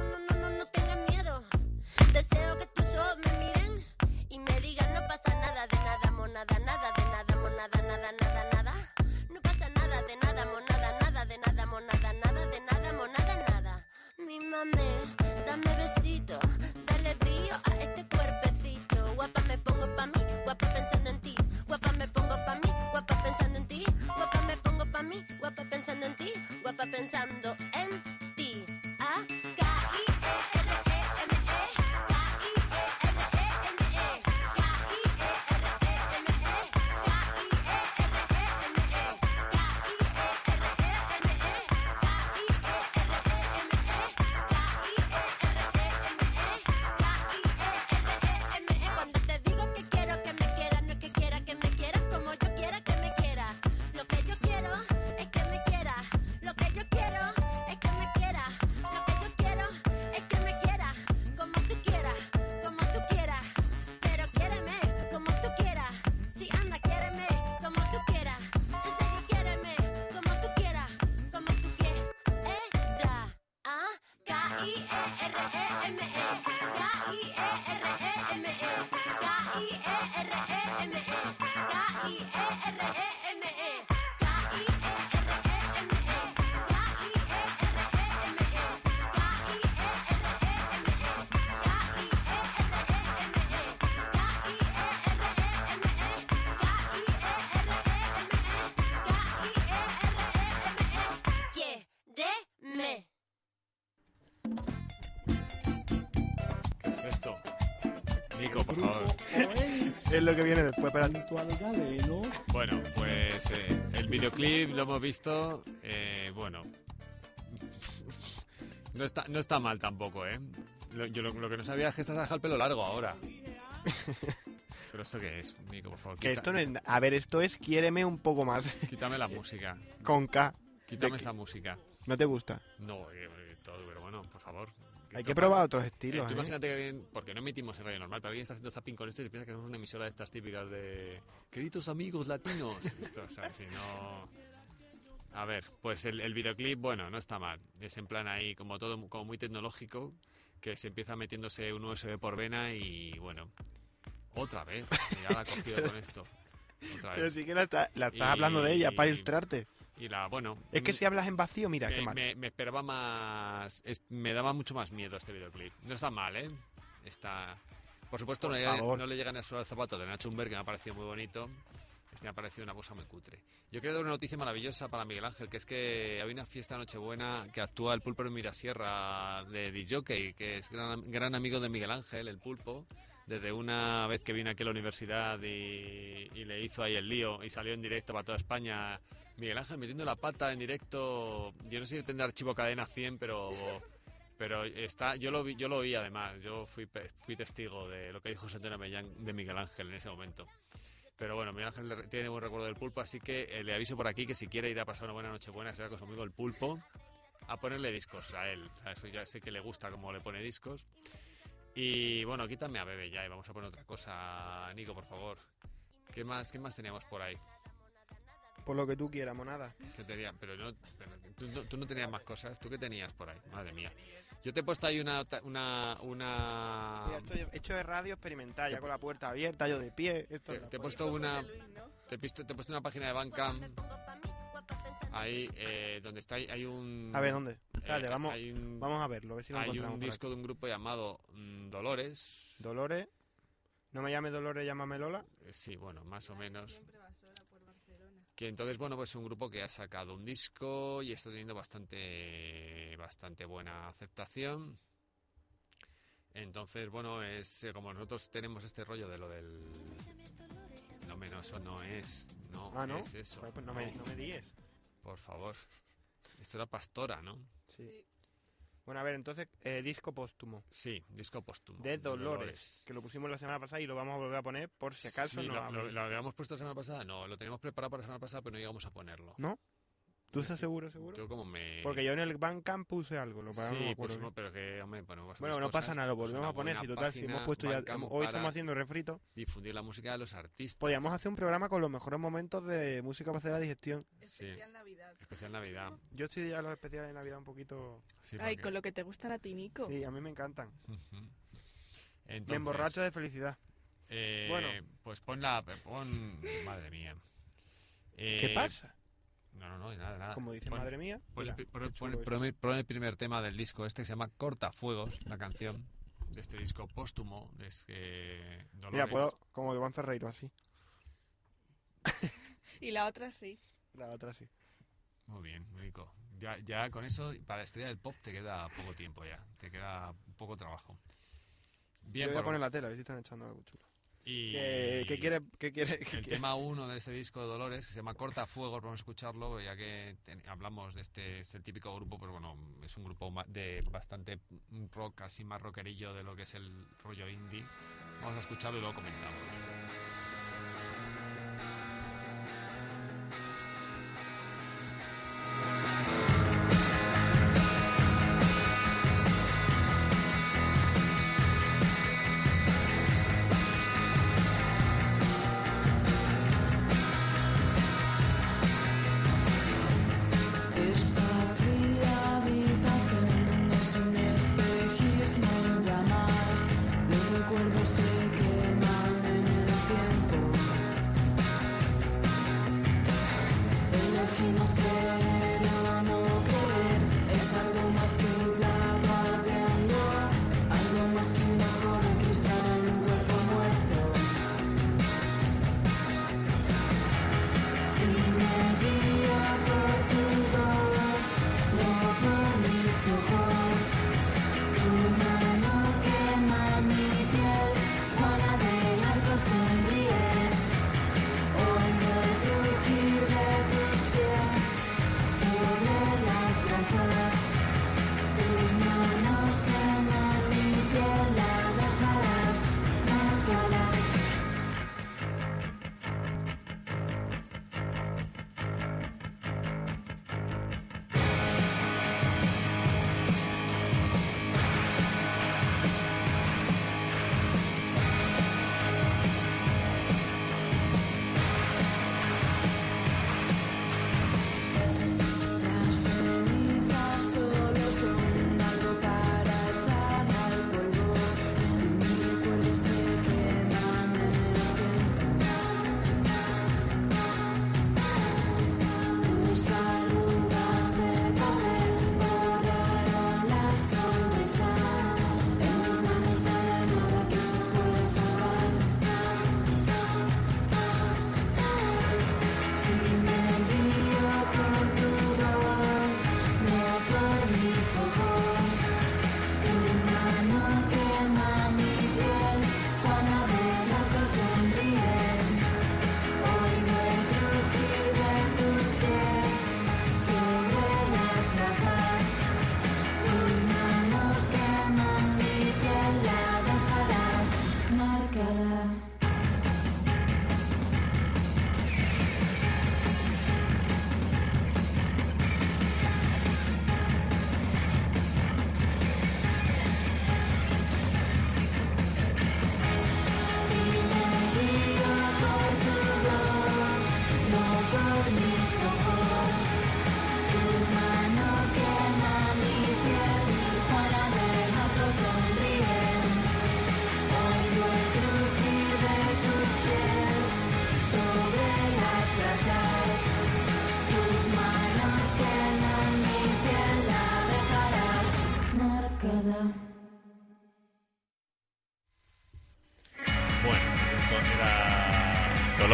Es lo que viene después, pero Bueno, pues eh, el videoclip lo hemos visto. eh, bueno, no está, no está mal tampoco, ¿eh? Lo, yo lo, lo que no sabía es que estás dejado el pelo largo ahora. Pero esto qué es, Nico, por favor. que quita- esto no es... A ver, esto es quiéreme un poco más. Quítame la música. Con K. Quítame De- esa música. ¿No te gusta? No, eh, eh, todo, pero bueno, por favor. Hay que para- probar otros Eh, estilos, tú ¿eh? imagínate que alguien, porque no emitimos en radio normal, pero alguien está haciendo zapping con esto y piensa que somos una emisora de estas típicas de queridos amigos latinos. Esto, ¿sabes? Si no... A ver, pues el, el videoclip, bueno, no está mal. Es en plan ahí como todo como muy tecnológico, que se empieza metiéndose un USB por vena y bueno, otra vez, ya la ha cogido con esto. Otra Pero sí que la, está- la estás Y- hablando de ella para ilustrarte. Y la, bueno... Es que mm, si hablas en vacío, mira, me, qué mal. me- me esperaba más. es- me daba mucho más miedo este videoclip. No está mal, ¿eh? Está. Por supuesto, Por no, no le llegan a suelo al zapato de Nacho Humber, que me ha parecido muy bonito. Este me ha parecido una cosa muy cutre. Yo quiero dar una noticia maravillosa para Miguel Ángel, que es que hay una fiesta Nochebuena que actúa el Pulpo en Mirasierra de Disjockey, que es gran, gran amigo de Miguel Ángel, el Pulpo. Desde una vez que vino aquí a la universidad y, y le hizo ahí el lío y salió en directo para toda España, Miguel Ángel metiendo la pata en directo. Yo no sé si tendrá archivo cadena 100, pero pero está yo lo vi yo lo oí además yo fui fui testigo de lo que dijo José Antonio de Miguel Ángel en ese momento pero bueno Miguel Ángel tiene buen recuerdo del pulpo así que eh, le aviso por aquí que si quiere ir a pasar una buena noche buena será con su amigo el pulpo a ponerle discos a él. Pues ya sé que le gusta cómo le pone discos y bueno quítame a Bebe ya y vamos a poner otra cosa Nico por favor ¿Qué más, ¿Qué más teníamos por ahí? Por lo que tú quieras, monada. ¿Qué tenía? Pero no, pero tú, no- tú no tenías más cosas. ¿Tú qué tenías por ahí? Madre mía. Yo te he puesto ahí una... una, una Mira, esto he hecho de radio experimental, ya con la puerta abierta, yo de pie. Esto te, te he puesto una... Te he, puesto, te he puesto una página de Bandcamp. Ahí, eh, donde está, ahí hay un... A ver, ¿dónde? eh, Espérate, vamos, hay un, vamos a verlo, a ver si lo hay un disco de un grupo llamado mm, Dolores. Dolores. No me llame Dolores, llámame Lola. Eh, Sí, bueno, más o menos. Que entonces, bueno, pues es un grupo que ha sacado un disco y está teniendo bastante, bastante buena aceptación. Entonces, bueno, es eh, como nosotros tenemos este rollo de lo del... No, menos eso no es, no, Ah, ¿no? es eso. Pues no me, no me digas. Por favor. Esto era Pastora, ¿no? Sí. Bueno, a ver, entonces, eh, disco póstumo. Sí, disco póstumo. De Dolores, que lo pusimos la semana pasada y lo vamos a volver a poner por si acaso Sí, no lo, lo- lo habíamos puesto la semana pasada, no, lo teníamos preparado para la semana pasada, pero no llegamos a ponerlo. ¿No? ¿Tú estás seguro, seguro? Yo como me... Porque yo en el Bandcamp puse algo, lo Sí, no me acuerdo pusimos, bien. pero que, hombre, ponemos Bueno, no pasa nada, lo pues volvemos a poner. Si total, si hemos puesto ya. Hoy estamos haciendo refrito. Difundir la música de los artistas. Podríamos hacer un programa con los mejores momentos de música para hacer la digestión. Sí, Navidad. especial Navidad. Yo sí ya los especiales de Navidad un poquito. Sí, Ay, con lo que te gustan a ti, Nico. Sí, a mí me encantan. Me Entonces, emborracho de felicidad. eh, Bueno. Pues pon la... Pon... Madre mía. ¿Qué Eh, pasa? No, no, no, nada, nada. Como dice Pon- madre mía. pon el mira, pon- pon- primer tema del disco este que se llama Cortafuegos, la canción de este disco póstumo de este Mira, puedo, como Iván Ferreiro, así. Y la otra sí. La otra sí. Muy bien, Nico. Ya, ya con eso, para la estrella del pop te queda poco tiempo ya. Te queda poco trabajo. Bien, Yo voy a poner la tela, a ver si están echando algo chulo. Y ¿Qué, qué quiere? ¿Qué quiere? qué el quiere? tema uno de este disco de Dolores, que se llama Cortafuegos, vamos a escucharlo, ya que ten- hablamos de este, es el típico grupo, pues bueno, es un grupo de bastante rock, así más rockerillo de lo que es el rollo indie. Vamos a escucharlo y luego comentamos. Esta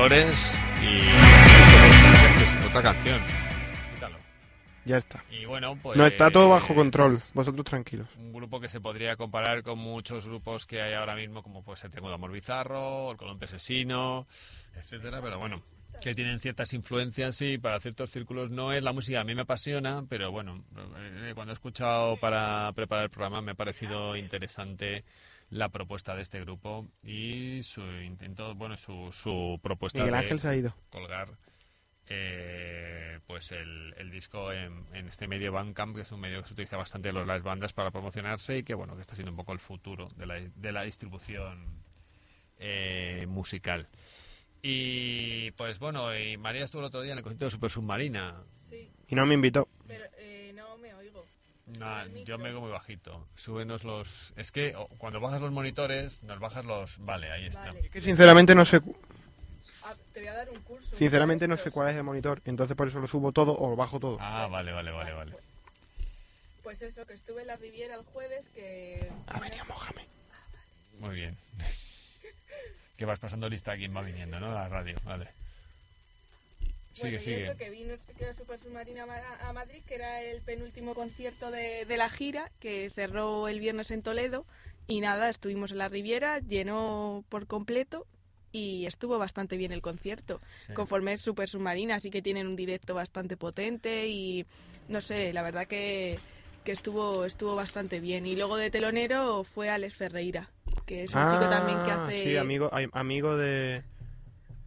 Y es otra canción. Quítalo. Ya está. Y bueno, pues No está todo bajo control. Vosotros tranquilos. un grupo que se podría comparar con muchos grupos que hay ahora mismo, como puede ser Tengo de Amor Bizarro, El Colombia Asesino, etcétera, pero bueno, que tienen ciertas influencias y para ciertos círculos no es la música. A mí me apasiona, pero bueno, eh, cuando he escuchado para preparar el programa me ha parecido interesante la propuesta de este grupo y su intento, bueno, su, su propuesta Miguel de Ángel se ha ido. colgar eh, pues el, el disco en, en este medio Bandcamp, que es un medio que se utiliza bastante en las bandas para promocionarse y que bueno que está siendo un poco el futuro de la, de la distribución eh, musical. Y pues bueno, y María estuvo el otro día en el concierto de Super Submarina. Sí, Y no me invitó. Nah, yo me oigo muy bajito. Súbenos los. Es que o, cuando bajas los monitores, nos bajas los. Vale, ahí está. Vale. Que sinceramente no sé, Ah, te voy a dar un curso. sinceramente no sé cuál es el monitor. Entonces por eso lo subo todo o lo bajo todo. Ah, vale, vale, vale, vale. Pues eso, que estuve en la Riviera el jueves, que... Ha venido Mohamed. Muy bien. que vas pasando lista a quien va viniendo, ¿no? La radio, vale. Sigue, bueno, y sigue. eso, que vino que Super Submarina a Ma- a Madrid, que era el penúltimo concierto de, de la gira, que cerró el viernes en Toledo. Y nada, estuvimos en la Riviera, llenó por completo y estuvo bastante bien el concierto. Sí. Conforme es Super Submarina, así que tienen un directo bastante potente y no sé, la verdad que, que estuvo, estuvo bastante bien. Y luego de telonero fue Alex Ferreira, que es un chico también que Ah, hace... Sí, amigo, amigo de,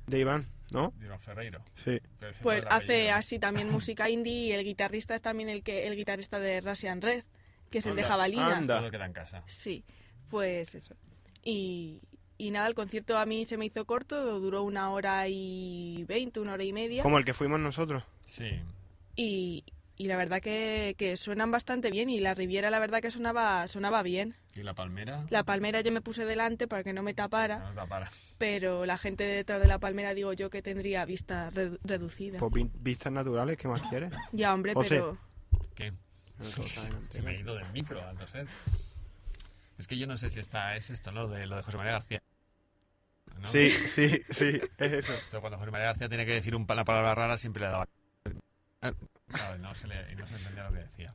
de Iván, ¿no? Ferreiro. Sí. Pues hace apellido. así también música indie y el guitarrista es también el que el guitarrista de Russian Red, que es el de Anda, Jabalina. anda. Todo queda en casa. Sí, pues eso. Y, y nada, el concierto a mí se me hizo corto, duró una hora y veinte, una hora y media. Como el que fuimos nosotros. Sí. Y, y la verdad que, que suenan bastante bien y la Riviera la verdad que sonaba, sonaba bien. ¿Y la palmera? La palmera yo me puse delante para que no me tapara, No da para. Pero la gente detrás de la palmera digo yo que tendría vista re- reducida. Pues vi- vistas naturales, ¿qué más quieres? Ya, hombre, José. pero... ¿Qué? Se me ha ido del micro al toser. Es que yo no sé si está, es esto, ¿no? De lo de José María García. ¿no? Sí, sí, sí, es eso. Entonces, cuando José María García tiene que decir un, una palabra rara, siempre le daba. Claro, no se, le, y no se entendía lo que decía.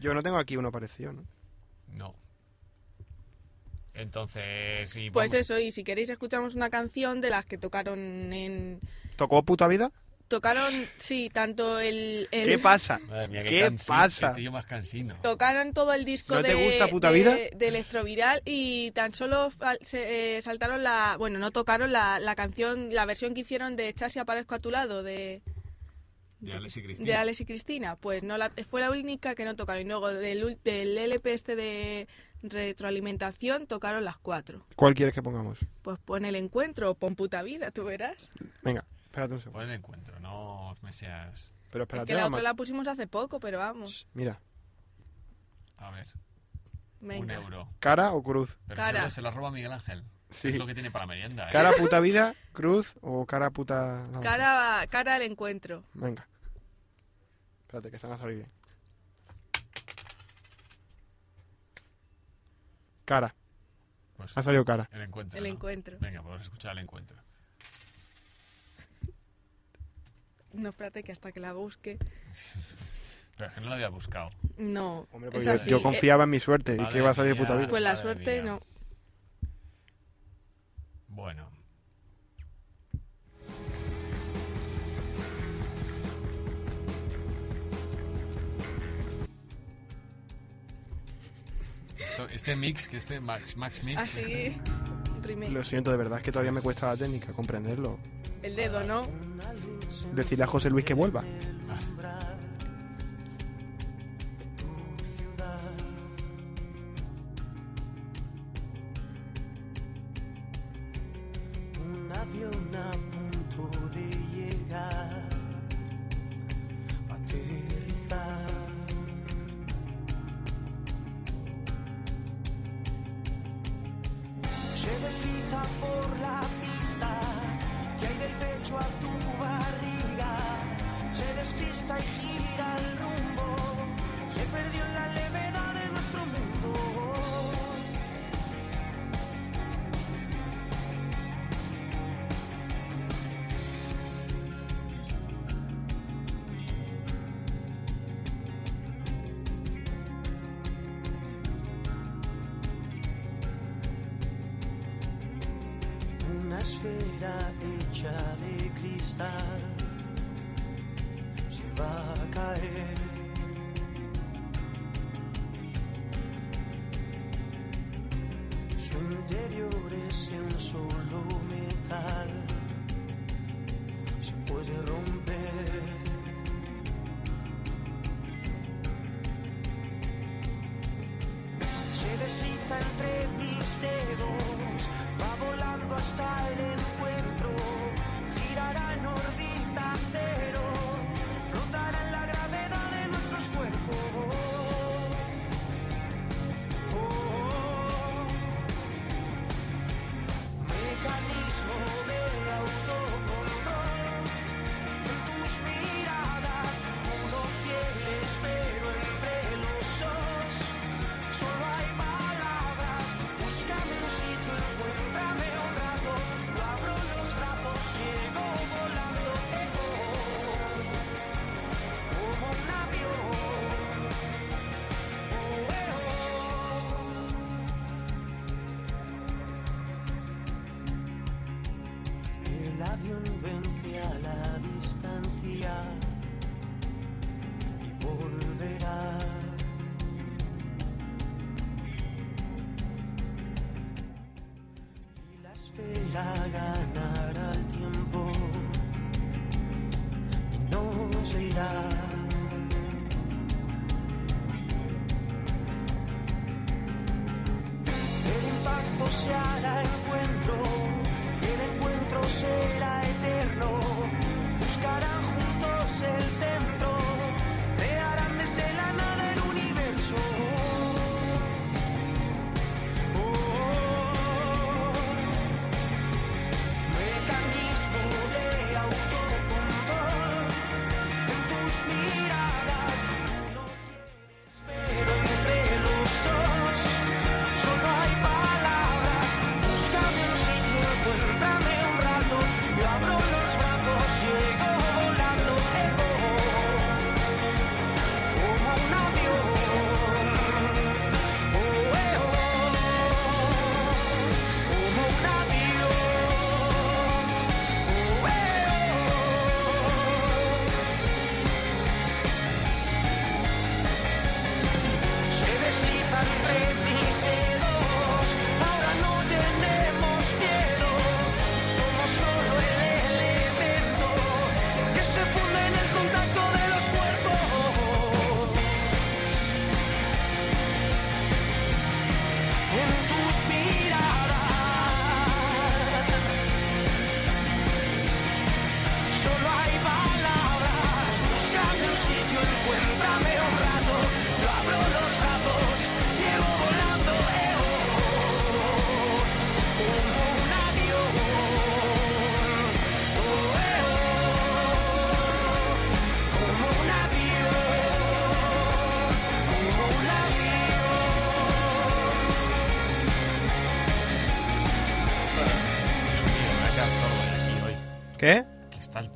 Yo no tengo aquí uno parecido, ¿no? No. Entonces, sí. Pues vamos- eso, y si queréis escuchamos una canción de las que tocaron en... ¿Tocó puta vida? Tocaron, sí, tanto el... el- ¿Qué pasa? Madre mía, ¿Qué cansino, pasa? tío más cansino. Tocaron todo el disco ¿No te de, gusta Puta de- Vida? de Electroviral y tan solo fal- se, eh, saltaron la... Bueno, no tocaron la, la canción, la versión que hicieron de Chasi aparezco a tu lado, de, De Alex y Cristina. de Alex y Cristina. Pues no la, fue la única que no tocaron. Y luego del, ul- del LP este de retroalimentación tocaron las cuatro. ¿Cuál quieres que pongamos? Pues pon el encuentro o pon puta vida, tú verás. Venga, espérate un segundo. Pon el encuentro, no me seas. Pero Es espérate, que la vamos. otra la pusimos hace poco, pero vamos. Mira, A ver, un Venga. euro. ¿cara o cruz? Pero Cara. se la roba Miguel Ángel. Sí. Es lo que tiene para merienda. ¿eh? ¿Cara puta vida, cruz o cara puta... la? Cara, cara al encuentro. Venga. Espérate, que se van a salir bien. Cara. Pues Ha salido cara. el encuentro. El ¿no? encuentro. Venga, podemos escuchar el encuentro. No, espérate que hasta que la busque. Pero es que no lo había buscado. No, Hombre, es porque yo, Eh, confiaba en mi suerte y que iba a salir mía. puta vida. Pues la suerte mía. no. Bueno. Esto- Este mix, que este Max, Max Mix. Así, este- remake. Lo siento, de verdad es que todavía me cuesta la técnica comprenderlo. El dedo, ¿no? Decirle a José Luis que vuelva. Un una esfera hecha de cristal se va a caer.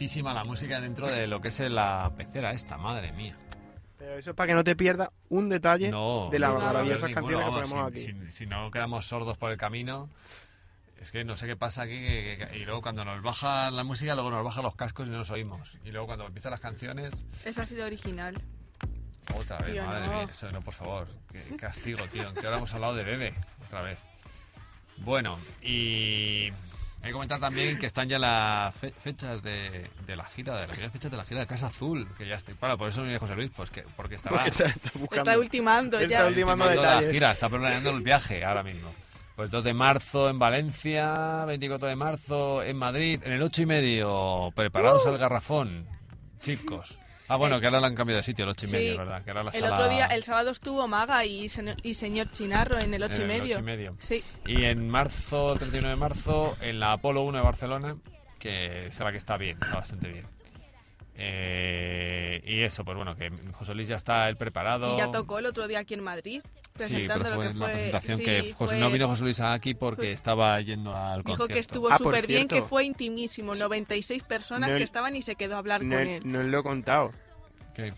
Altísima la música dentro de lo que es la pecera esta, madre mía. Pero eso es para que no te pierdas un detalle No, de las no maravillosas ninguno, canciones que vamos, ponemos si, aquí. Si, si no quedamos sordos por el camino, es que no sé qué pasa aquí. que- que- y luego cuando nos baja la música, luego nos bajan los cascos y no nos oímos. Y luego cuando empiezan las canciones, Esa ha sido original. otra vez, Tío, madre no. mía. Eso no, por favor. Qué castigo, tío. ¿En qué hora hemos hablado de bebé? Otra vez. Bueno, y hay que comentar también que están ya las fe- fechas de, de la gira, de las fechas de la gira de Casa Azul, que ya está. Claro, por eso no viene José Luis, pues que, porque estará Porque está, está buscando. Está ultimando Está ya. ultimando ultimando la detalles. gira, está planeando el viaje ahora mismo. Pues 2 de marzo en Valencia, 24 de marzo en Madrid, en el 8 y medio, preparados al garrafón, chicos. Ah, bueno, que ahora lo han cambiado de sitio, el 8 y Sí. medio, ¿verdad? Que la El sala- otro día, el sábado estuvo Maga y, sen- y señor Chinarro en el 8 en y el medio. ocho y medio. Sí. Y en marzo, 31 de marzo, en la Apolo 1 de Barcelona, que la que está bien, está bastante bien. Eh, y eso, pues bueno, que José Luis ya está él preparado. Y ya tocó el otro día aquí en Madrid, presentando sí, pero fue lo que en fue. la presentación sí, que José, fue- no vino José Luis aquí porque fue- estaba yendo al Dijo concierto. que estuvo Ah, súper bien, que fue intimísimo. 96 personas No- que estaban y se quedó a hablar No, con él. no os lo he contado. ¿Qué?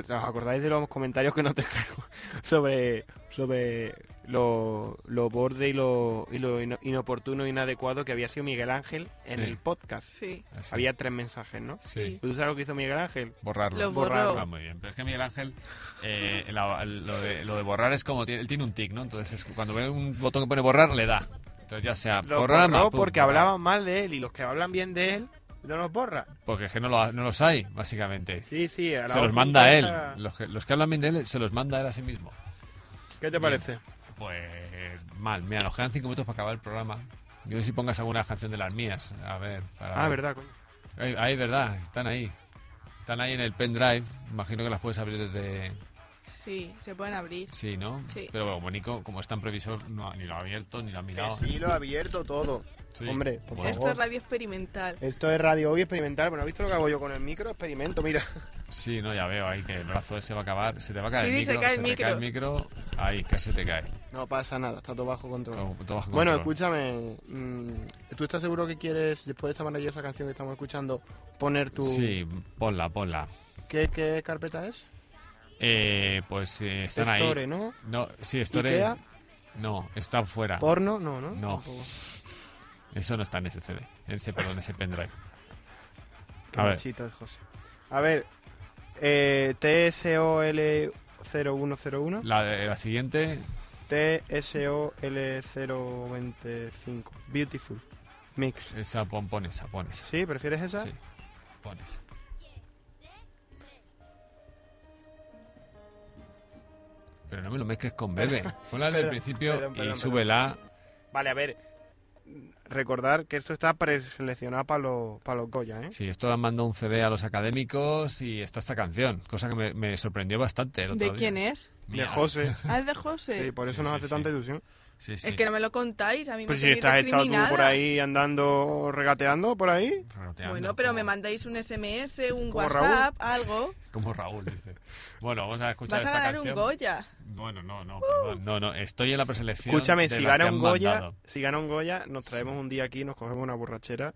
¿Os acordáis de los comentarios que nos dejaron sobre, sobre lo, lo borde y lo, y lo ino- inoportuno e inadecuado que había sido Miguel Ángel en Sí. el podcast. Sí. Así. Había tres mensajes, ¿no? Sí. ¿Tú sabes lo que hizo Miguel Ángel? Borrarlo. Lo Borrarlo. Ah, muy bien. Pero es que Miguel Ángel, eh, la- lo, de, lo de borrar es como, él tiene un tic, ¿no? Entonces es- cuando ve un botón que pone borrar, le da. Entonces ya sea Lo programa, borró pum, porque hablaban mal de él y los que hablan bien de él no los borra. Porque es que no, lo- no los hay, básicamente. Sí, sí. a la Se los manda a él. punta- Los que, los que hablan bien de él, se los manda él a sí mismo. ¿Qué te Bien. parece? Pues mal. Mira, nos quedan cinco minutos para acabar el programa. Yo no sé si pongas alguna canción de las mías. A ver. Para Ah, verdad, coño. Ahí, ahí, verdad. Están ahí. Están ahí en el pendrive. Imagino que las puedes abrir desde... Sí, se pueden abrir. Sí, ¿no? Sí. Pero bueno, Nico, como está en previsor, no, ni lo ha abierto, ni lo ha mirado. Que sí, lo ha abierto todo. Sí. Hombre, por Bueno. Esto favor. es radio experimental. Esto es radio hoy experimental. Bueno, ¿has visto lo que hago yo con el micro? Experimento, mira. Sí, no, ya veo ahí que el brazo ese va a acabar. Se te va a caer Sí, el se micro. cae el te cae el micro. Ahí, casi se te cae. No pasa nada, está todo bajo control. Todo- todo bajo Bueno, control. escúchame. mm, ¿Tú estás seguro que quieres, después de esta maravillosa canción que estamos escuchando, poner tu... Sí, ponla, ponla. ¿Qué, qué carpeta es? Eh, pues eh, están ahí. Store, ¿no? No, sí, Store. Ikea. No, está fuera. ¿Porno? No, ¿no? No. Tampoco. Eso no está en ese CD. En ese, perdón, en ese pendrive. Qué A ver. José. A ver, eh, TSOL0101, La, de- la siguiente, TSOL025, Beautiful Mix. esa, pon, pon esa, pon esa. ¿Sí? ¿Prefieres esa? Sí, pon esa. Pero no me lo mezcles con Bebe. Ponla del Perdón, principio perdón, y perdón, súbela. Vale, a ver. Recordar que esto está preseleccionado para los, para los Goya, ¿eh? Sí, esto han mandado un CD a los académicos y está esta canción, cosa que me, me sorprendió bastante el otro ¿De día. quién es? De. José. Ah, es de José. Sí, por eso Sí, nos sí, hace sí. tanta ilusión. Sí, sí. Es que no me lo contáis, a mí Pues me si estás echado tú por ahí andando, regateando por ahí. Roteando, Bueno, pero como- me mandáis un SMS, un Como WhatsApp, algo. Como Raúl, dice. Bueno, vamos a escuchar Vas a esta ganar canción. un Goya. Bueno, no, no, perdón. No, no, estoy en la preselección. Escúchame, de si las gana que un han Goya, mandado. si gana un Goya, nos traemos un día aquí, nos cogemos una borrachera.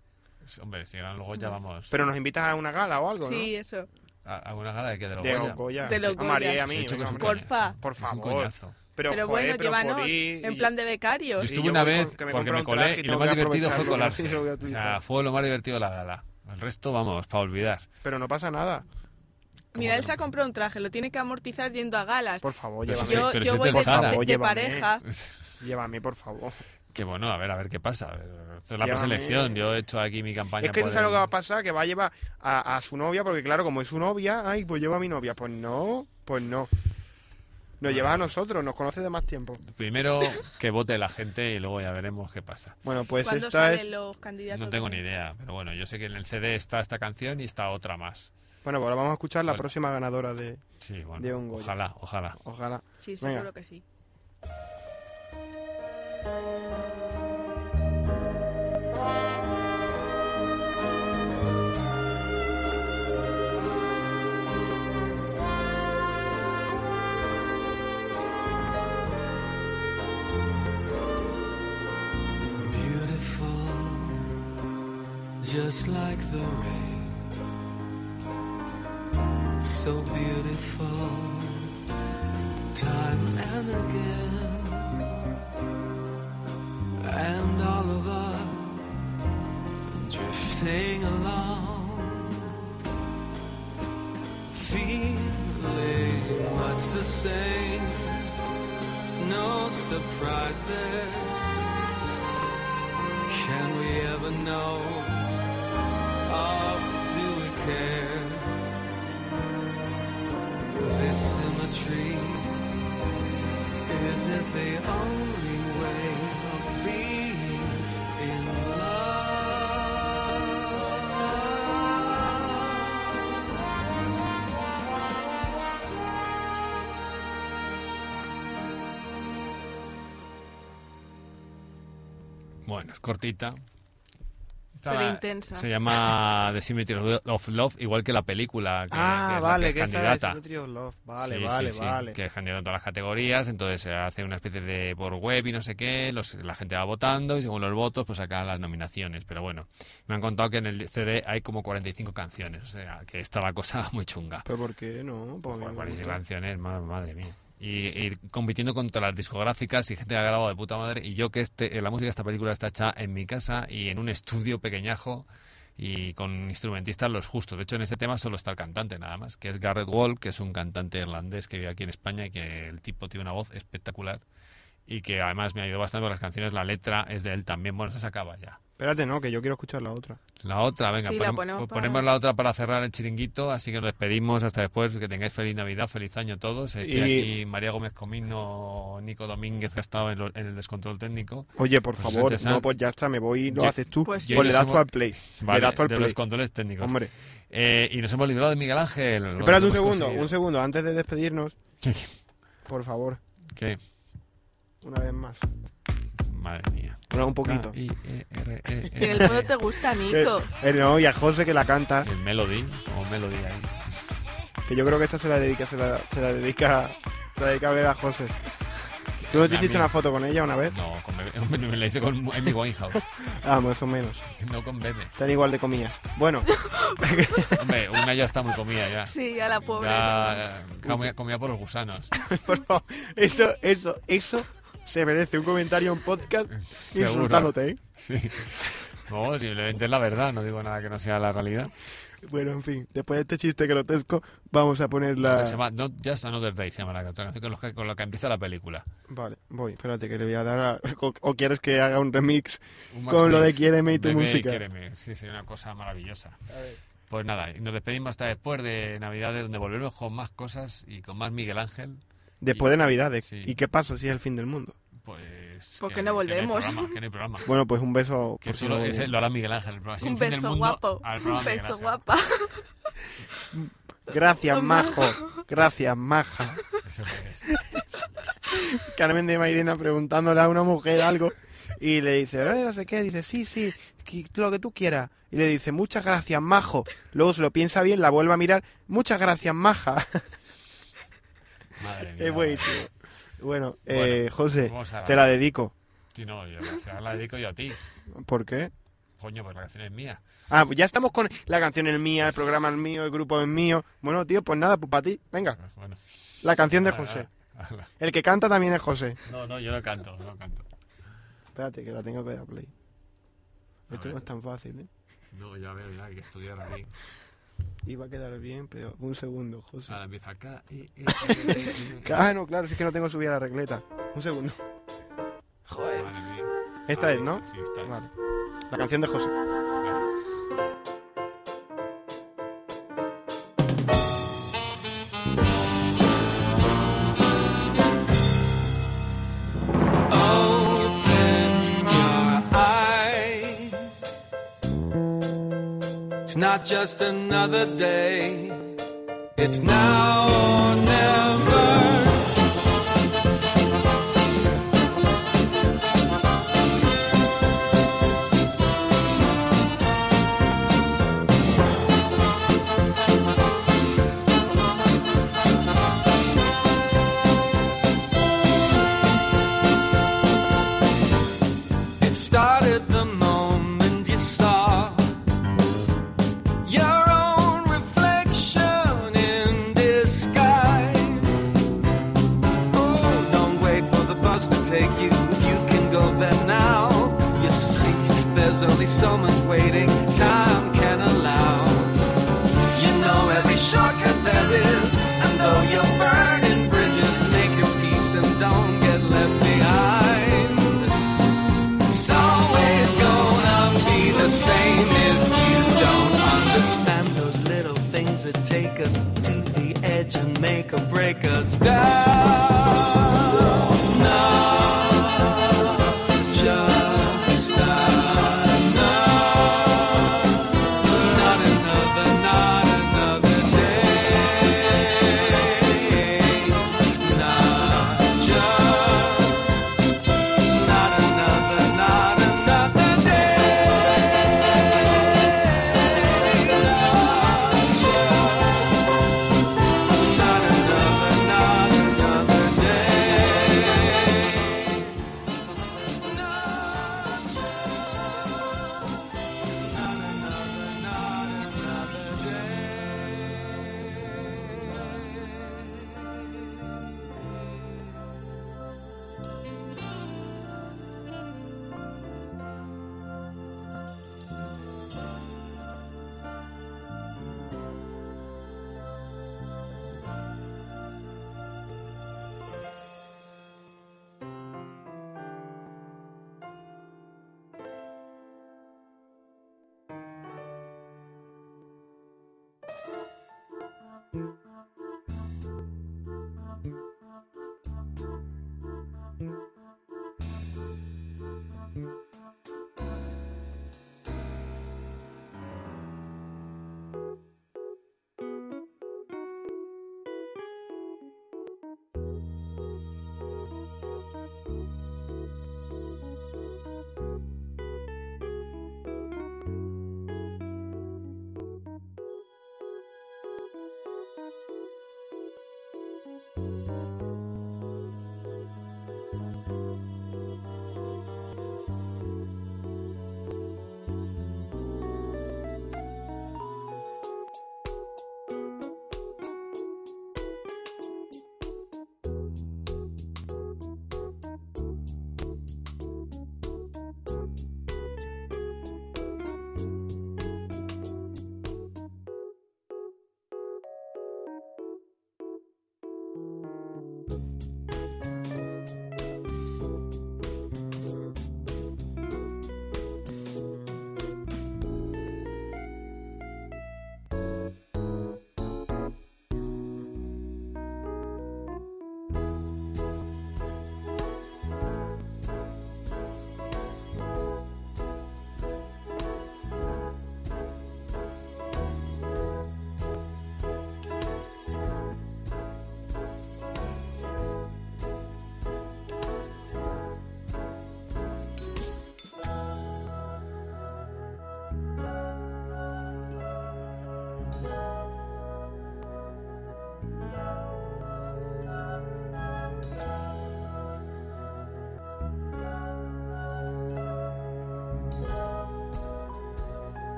Hombre, si ganan los Goya, vamos. Pero nos invitas a una gala o algo, Sí, eso. ¿A alguna gala de qué? ¿De los ¿no? De Goya? los Goya. De los A María y Goya. a mí. que venga, es un coñazo. Favor. Pero, Pero joder, bueno, pero llévanos podí- en plan de becarios. Yo estuve yo una vez que me porque me un colé y lo más divertido fue colarse. lo O sea, fue lo más divertido de la gala. El resto, vamos, para olvidar. Pero no pasa nada. Mira, él se ha comprado un traje, lo tiene que amortizar yendo a galas. Por favor, llévame. si- yo voy de, Zara. de- de Llévame. pareja. Llévame, por favor. Que bueno, a ver, a ver qué pasa. Esto es la preselección. Yo he hecho aquí mi campaña. Es que tú sabes lo el- que va a pasar, que va a llevar a, a su novia, porque claro, como es su novia, ay, pues lleva a mi novia. Pues no, pues no. Nos llevas a nosotros, nos conoces de más tiempo. Primero que vote la gente y luego ya veremos qué pasa. Bueno, pues ¿Cuándo esta salen es... los candidatos? No tengo ni idea, pero bueno, yo sé que en el CD está esta canción y está otra más. Bueno, pues ahora vamos a escuchar la Bueno. próxima ganadora de... Sí, bueno, De un Goya. ojalá, ojalá. Ojalá. Sí, Venga. seguro que sí. Just like the rain. So beautiful, time and again. And all of us drifting along, feeling much the same. No surprise there. Can we ever know? Or do we care? This symmetry, is it the only way of being in love? Bueno, es cortita. Intensa. Se llama The Symmetry of Love, igual que la película. Que, que Ah, es la que esa candidata. Symmetry of Love. Vale, Sí, vale, sí, sí, vale. Que es candidato a todas las categorías, entonces se hace una especie de por web y no sé qué, los- la gente va votando y según los votos pues sacan las nominaciones. Pero bueno, me han contado que en el CD hay como 45 canciones, o sea, que está la cosa muy chunga. ¿Pero por qué no? Pues me 45 gusta. canciones, ma- madre mía. Y, y compitiendo contra las discográficas y gente que ha grabado de puta madre y yo que este eh, la música de esta película está hecha en mi casa y en un estudio pequeñajo y con instrumentistas los justos. De hecho, en este tema solo está el cantante nada más, que es Garrett Wall, que es un cantante irlandés que vive aquí en España y que el tipo tiene una voz espectacular y que además me ayudó bastante con las canciones. La letra es de él también. Bueno, se acaba ya. Espérate, no, que yo quiero escuchar la otra. La otra, venga, Sí, la ponem- ponemos pues para- ponemos la otra para cerrar el chiringuito, así que nos despedimos hasta después, que tengáis feliz Navidad, feliz año todos. Eh, Y- aquí María Gómez Comino, Nico Domínguez que ha estado en, lo- en el descontrol técnico. Oye, por Pues favor, no, pues ya está, me voy y lo Yo- haces tú. Pues Pues, le das hemos- tú al play. Vale, le das tú al de play. los controles técnicos. Hombre, Eh, y nos hemos librado de Miguel Ángel. Espérate un segundo, conseguido. un segundo, antes de despedirnos, por favor, ¿Qué? una vez más. Madre mía. Bueno, un poquito. I, E, E, Si en el fondo te gusta, Eh, Nico. eh, no, y a José que la canta, Sí, el Melody, como Melody ahí. que yo creo que esta se la dedica, se la, se la dedica, se la dedica a ver a José. ¿Tú no te hiciste una foto con ella una vez? No, con Bebe- hombre, me la hice con Amy Winehouse, Ah, más o menos. no con Bebe. Están igual de comillas. Bueno, Hombre, una ya está muy comida ya. Sí, ya la pobre. Ya eh, comía, comía por los gusanos. por favor, eso, eso, eso se merece un comentario en podcast Seguro. insultándote, ¿eh? Sí. No, simplemente es la verdad, no digo nada que no sea la realidad. Bueno, en fin, después de este chiste grotesco, vamos a poner la... Se llama Not Just Another Day, se llama la canción con, que- con la que empieza la película. Vale, voy, espérate que le voy a dar a... o, o quieres que haga un remix Un con lo de Mix. Quiéreme y tu música. Quiéreme. Sí, sería una cosa maravillosa. Pues nada, nos despedimos hasta después de Navidades, donde volvemos con más cosas y con más Miguel Ángel. Después de Navidades. Sí. ¿Y qué pasa si es el fin del mundo? Pues. ¿Por qué que- no que hay volvemos? programa, que no hay programa. Bueno, pues un beso. Que por si no ese volvemos. lo hará Miguel Ángel. el programa. Si Un fin del beso mundo, guapo. al Un beso guapa. Gracias, majo. Gracias, maja. Eso es. Carmen de Mairena preguntándole a una mujer algo y le dice, "Eh, no sé qué, dice, sí, sí, lo que tú quieras. Y le dice, muchas gracias, majo. Luego se lo piensa bien, la vuelve a mirar, muchas gracias, maja. Madre mía. es buenísimo. Bueno, Bueno, eh, José, te la dedico. Sí, no, yo la dedico yo a ti. ¿Por qué? Coño, pues la canción es mía. Ah, pues ya estamos con la canción es mía, el programa es mío, el grupo es mío. Bueno, tío, pues nada, pues para ti. Venga, Pues bueno. la canción de José. El que canta también es José. No, no, yo no canto, no canto. Espérate, que la tengo que dar play. Esto no es tan fácil, ¿eh? No, ya veo, ya hay que estudiar aquí. Iba a quedar bien, pero un segundo, José. Nada, empieza acá. y- y- y- Ah, no, claro, si es que no tengo subida la regleta. Un segundo. Joder. Esta es, ¿no? Sí, esta es. Vale. La canción de José. Not just another day. It's now or never. Take us to the edge and make or break us down.